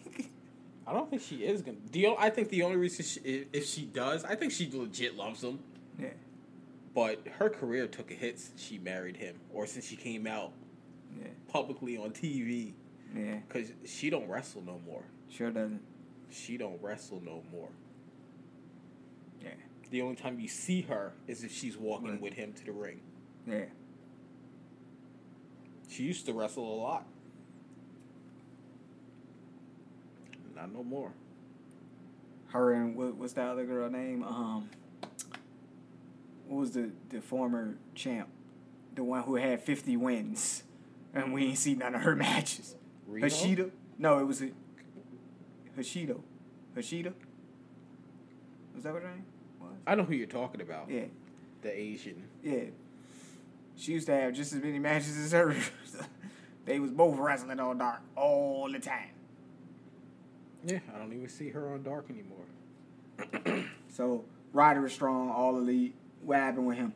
I don't think she is gonna. O- I think the only reason she, if she does, I think she legit loves him. yeah, But her career took a hit since she married him, or since she came out yeah, publicly on TV. yeah. Cause she don't wrestle no more. Sure doesn't. She don't wrestle no more. Yeah, The only time you see her is if she's walking Right. with him to the ring. yeah. She used to wrestle a lot. Not no more. Her and what, what's the other girl name? Um, what was the the former champ? The one who had fifty wins, and we ain't seen none of her matches. Rito? Hashida? No, it was a Hashido. Hashida? Was that what her name was? I know who you're talking about. Yeah, The Asian. yeah. She used to have just as many matches as her. they was both wrestling on dark all the time. Yeah, I don't even see her on Dark anymore. So Ryder is strong, all elite. What happened with him?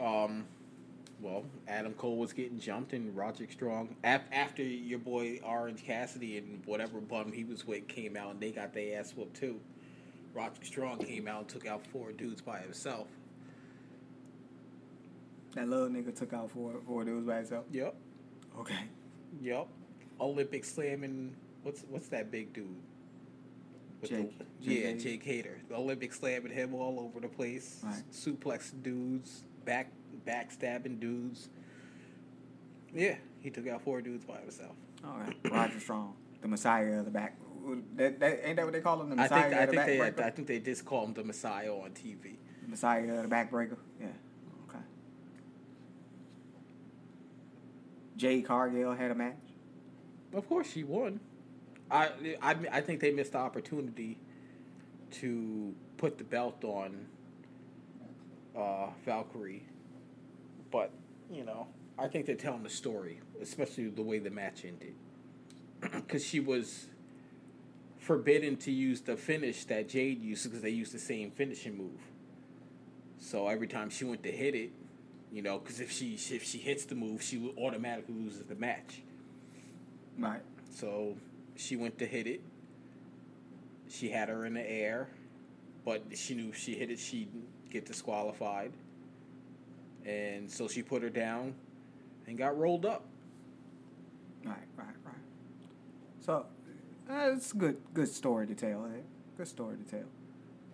Um, well, Adam Cole was getting jumped and Roderick Strong af- after your boy Orange Cassidy and whatever bum he was with came out and they got their ass whooped too. Roderick Strong came out and took out four dudes by himself. That little nigga took out four four dudes by himself. Yep. Okay. Yep. Olympic slamming. What's what's that big dude? With Jake- the, Jake yeah, Hager. Jake Hager. The Olympic slamming him all over the place. Right. Suplexing dudes, back backstabbing dudes. Yeah, he took out four dudes by himself. All right. Roger Strong, the Messiah of the back. That, that ain't that what they call him? The I Messiah think I of the think they. I think they just call him the Messiah on TV. The Messiah of the backbreaker. Yeah. Okay. Jade Cargill had a match. Of course, she won. I, I I think they missed the opportunity to put the belt on uh, Valkyrie, but you know, I think they're telling the story, especially the way the match ended, because she was forbidden to use the finish that Jade used because they used the same finishing move. So every time she went to hit it, you know, because if she if she hits the move, she automatically loses the match. Right. So she went to hit it. She had her in the air, but she knew if she hit it, she'd get disqualified. And so she put her down and got rolled up. Right, right, right. So, uh, it's a good, good story to tell. Eh? Good story to tell.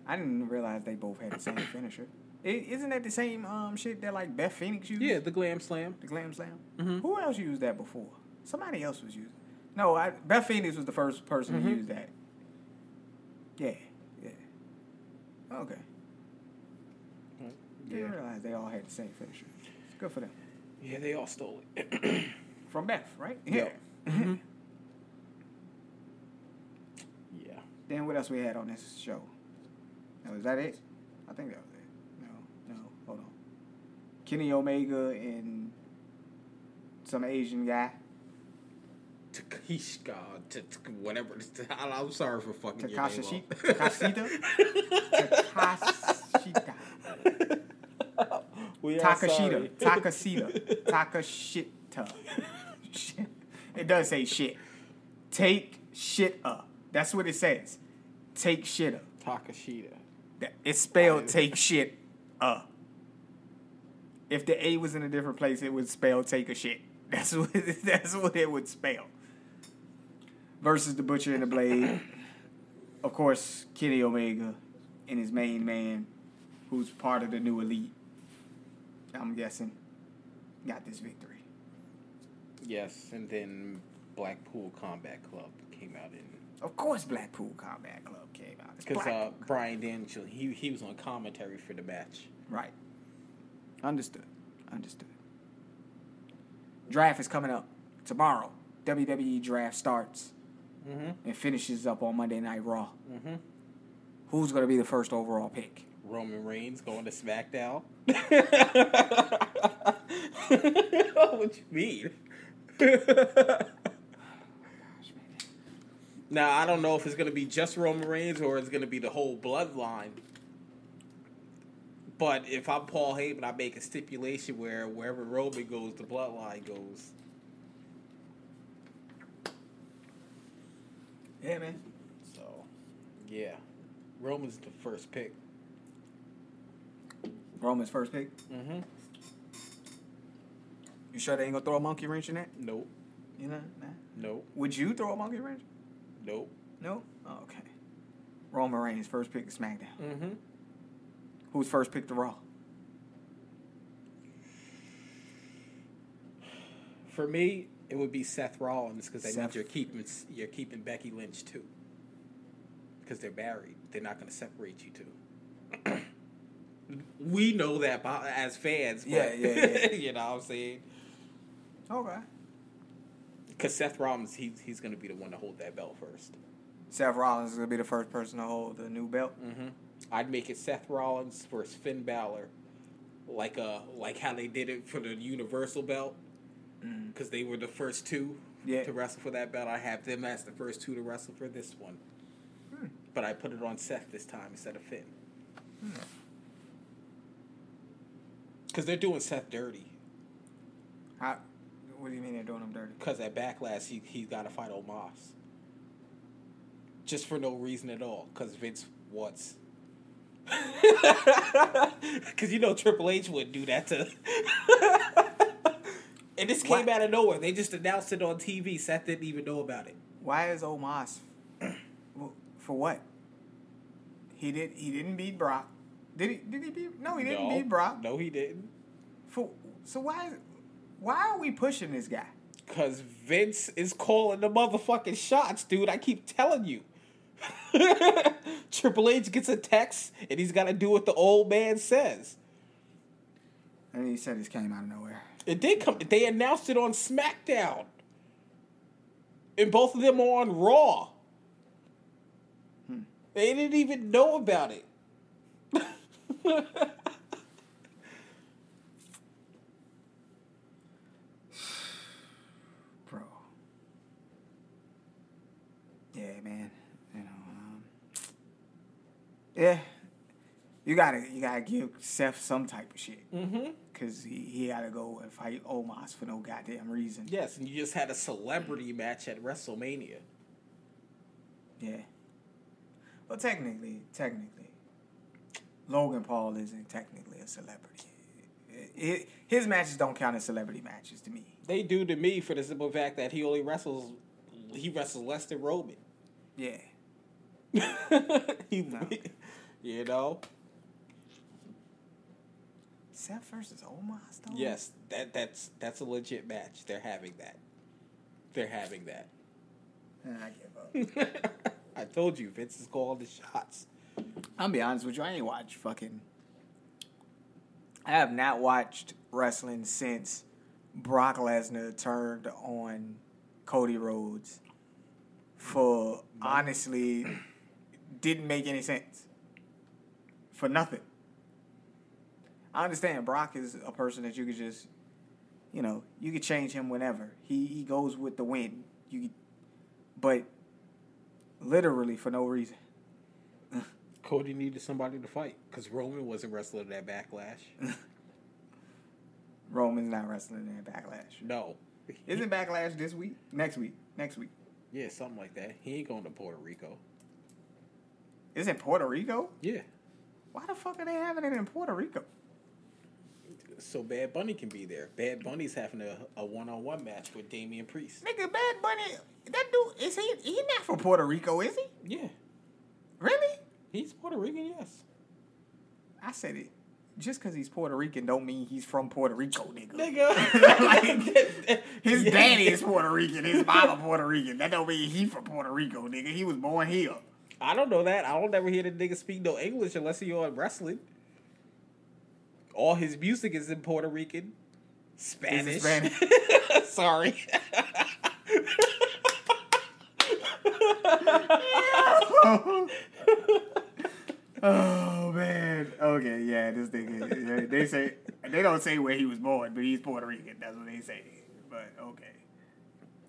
I didn't realize they both had the same finisher. is isn't that the same um shit that like Beth Phoenix used? Yeah, the glam slam. The Glam Slam. Mhm. Who else used that before? Somebody else was using. No, I, Beth Phoenix was the first person to Mhm. use that. Yeah, yeah. Okay. Didn't realize they all had the same finisher. It's good for them. Yeah, they all stole it. From Beth, right? Yeah. Mhm. yeah. Then what else we had on this show? No, is that it? I think that was it. No, no, hold on. Kenny Omega and some Asian guy. Takeshka, t- t- whatever. I- I'm sorry for fucking your name up. Takeshita? Takeshita. We Takeshita. Takeshita. Takeshita. Shit. It does say shit. Take shit up. That's what it says. Take shit up. Takeshita. It's spelled take shit up. If the A was in a different place, it would spell take a shit. That's what that's what it would spell. Versus the Butcher and the Blade. Of course, Kenny Omega and his main man, who's part of the new elite. I'm guessing, got this victory. Yes, and then Blackpool Combat Club came out in Of course, Blackpool Combat Club came out. Because uh, Brian Daniel he he was on commentary for the match. Right. Understood. Understood. Draft is coming up tomorrow. WWE draft starts Mm-hmm. and finishes up on Monday Night Raw. Mm-hmm. Who's going to be the first overall pick? Roman Reigns going to SmackDown. what you mean? now I don't know if it's gonna be just Roman Reigns or it's gonna be the whole bloodline. But if I'm Paul Heyman, I make a stipulation where wherever Roman goes, the bloodline goes. Yeah, man. So, yeah, Roman's the first pick. Roman's first pick. Mm-hmm. You sure they ain't to throw a monkey wrench in that? Nope. You know? Nah. Nope. Would you throw a monkey wrench? Nope. Nope. Oh, okay. Roman Reigns, first pick to SmackDown. Mm-hmm. Who's first pick to Raw? For me, it would be Seth Rollins because that Seth. means you're keeping you're keeping Becky Lynch too. Because they're married, they're not going to separate you two. we know that by, as fans. But, Yeah, yeah, yeah. you know what I'm saying? All right. Because Seth Rollins, he's he's going to be the one to hold that belt first. Seth Rollins is going to be the first person to hold the new belt. Mm-hmm. I'd make it Seth Rollins versus Finn Balor, like uh like how they did it for the Universal belt, Mm. because they were the first two Yeah. to wrestle for that belt. I have them as the first two to wrestle for this one, Hmm. but I put it on Seth this time instead of Finn, because they're doing Seth dirty. How, what do you mean they're doing him dirty? Because at Backlash, he he got to fight Omos. Just for no reason at all, because Vince wants. Because you know Triple H wouldn't do that to. and this came Why- out of nowhere. They just announced it on TV. Seth didn't even know about it. Why is Omos? For what? He did. He didn't beat Brock. Did he? Did he beat? No, he didn't no, beat Brock. No, he didn't. For so why? Why are we pushing this guy? Because Vince is calling the motherfucking shots, dude. I keep telling you. Triple H gets a text and he's got to do what the old man says. And he said this came out of nowhere. It did come. They announced it on SmackDown, and both of them are on Raw. Hmm. They didn't even know about it. Bro. Yeah, man. You know. Um, yeah. You gotta you gotta give Seth some type of shit. mm-hmm. Cause he, he gotta go and fight Omos for no goddamn reason. Yes, and you just had a celebrity match at WrestleMania. Yeah. Well, technically, technically, Logan Paul isn't technically a celebrity. Hi- His matches don't count as celebrity matches to me. They do to me for the simple fact that he only wrestles. He wrestles less than Roman. Yeah. he, No. you know. Seth versus Omos, though? Yes, that that's that's a legit match. They're having that. They're having that. I give up. I told you, Vince is calling the shots. I'll be honest with you, I ain't watched fucking. I have not watched wrestling since Brock Lesnar turned on Cody Rhodes. For honestly, didn't make any sense. For nothing. I understand Brock is a person that you could just, you know, you could change him whenever. He he goes with the wind. You, could- but literally for no reason. Cody needed somebody to fight because Roman wasn't wrestling that backlash. Roman's not wrestling in Backlash. No. Isn't Backlash this week? Next week? Next week? Yeah, something like that. He ain't going to Puerto Rico. Isn't Puerto Rico? Yeah. Why the fuck are they having it in Puerto Rico? So Bad Bunny can be there. Bad Bunny's having a, a one-on-one match with Damian Priest. Nigga, Bad Bunny, that dude is he? He not from Puerto Rico, is he? Yeah. Really? He's Puerto Rican, yes. I said it. Just because he's Puerto Rican don't mean he's from Puerto Rico, nigga. Nigga. Like, His Yeah. daddy is Puerto Rican. His mama Puerto Rican. That don't mean he from Puerto Rico, nigga. He was born here. I don't know that. I don't ever hear the nigga speak no English unless he on wrestling. All his music is in Puerto Rican, Spanish. Spanish? Sorry. Oh man. Okay, yeah, this nigga. They say they don't say where he was born, but he's Puerto Rican. That's what they say. But okay.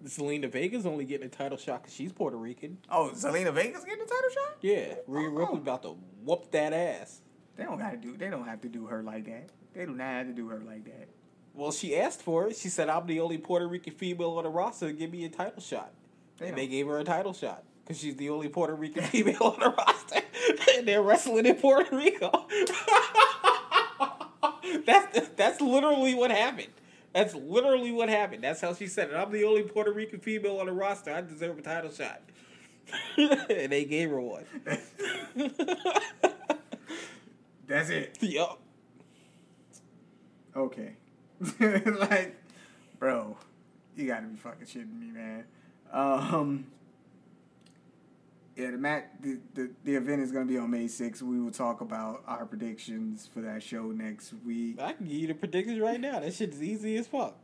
Zelina Vega's only getting a title shot because she's Puerto Rican. Oh, Zelina Vega's getting a title shot? Yeah, Rhea Ripley oh. about to whoop that ass. They don't gotta do. They don't have to do her like that. They do not have to do her like that. Well, she asked for it. She said, "I'm the only Puerto Rican female on the roster give me a title shot," They and they gave her a title shot because she's the only Puerto Rican female on the roster, and they're wrestling in Puerto Rico. that's that's literally what happened. That's literally what happened. That's how she said it. I'm the only Puerto Rican female on the roster. I deserve a title shot, and they gave her one. That's it. yup. Okay. like, bro, you gotta be fucking shitting me, man. Um. Yeah, the mat the, the the event is gonna be on May 6th. We will talk about our predictions for that show next week. I can give you the predictions right now. That shit's easy as fuck.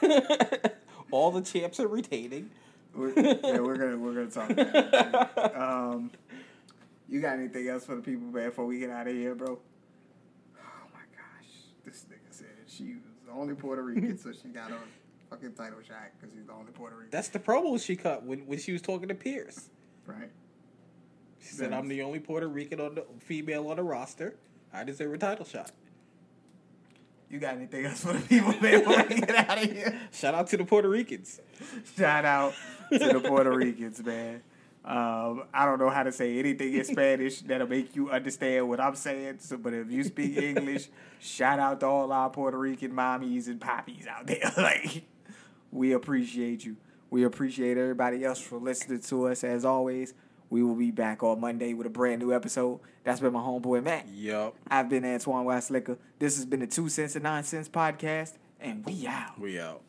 All the champs are retaining. We're, yeah, we're gonna we're gonna talk about that. Um, you got anything else for the people, man? Before we get out of here, bro. Oh my gosh, this nigga said she was the only Puerto Rican, so she got a fucking title shot because she's the only Puerto Rican. That's the promo she cut when, when she was talking to Pierce. right. She said. "I'm the only Puerto Rican on the female on the roster. I deserve a title shot." You got anything else for the people, man? Before we get out of here. Shout out to the Puerto Ricans. Shout out to the Puerto Ricans, man. Um, I don't know how to say anything in Spanish that'll make you understand what I'm saying. So, but if you speak English, shout out to all our Puerto Rican mommies and poppies out there. like, we appreciate you. We appreciate everybody else for listening to us. As always, we will be back on Monday with a brand new episode. That's been my homeboy Matt. Yup. I've been Antoine Westlicker. This has been the Two Cents and Nine Cents podcast, and we out. We out.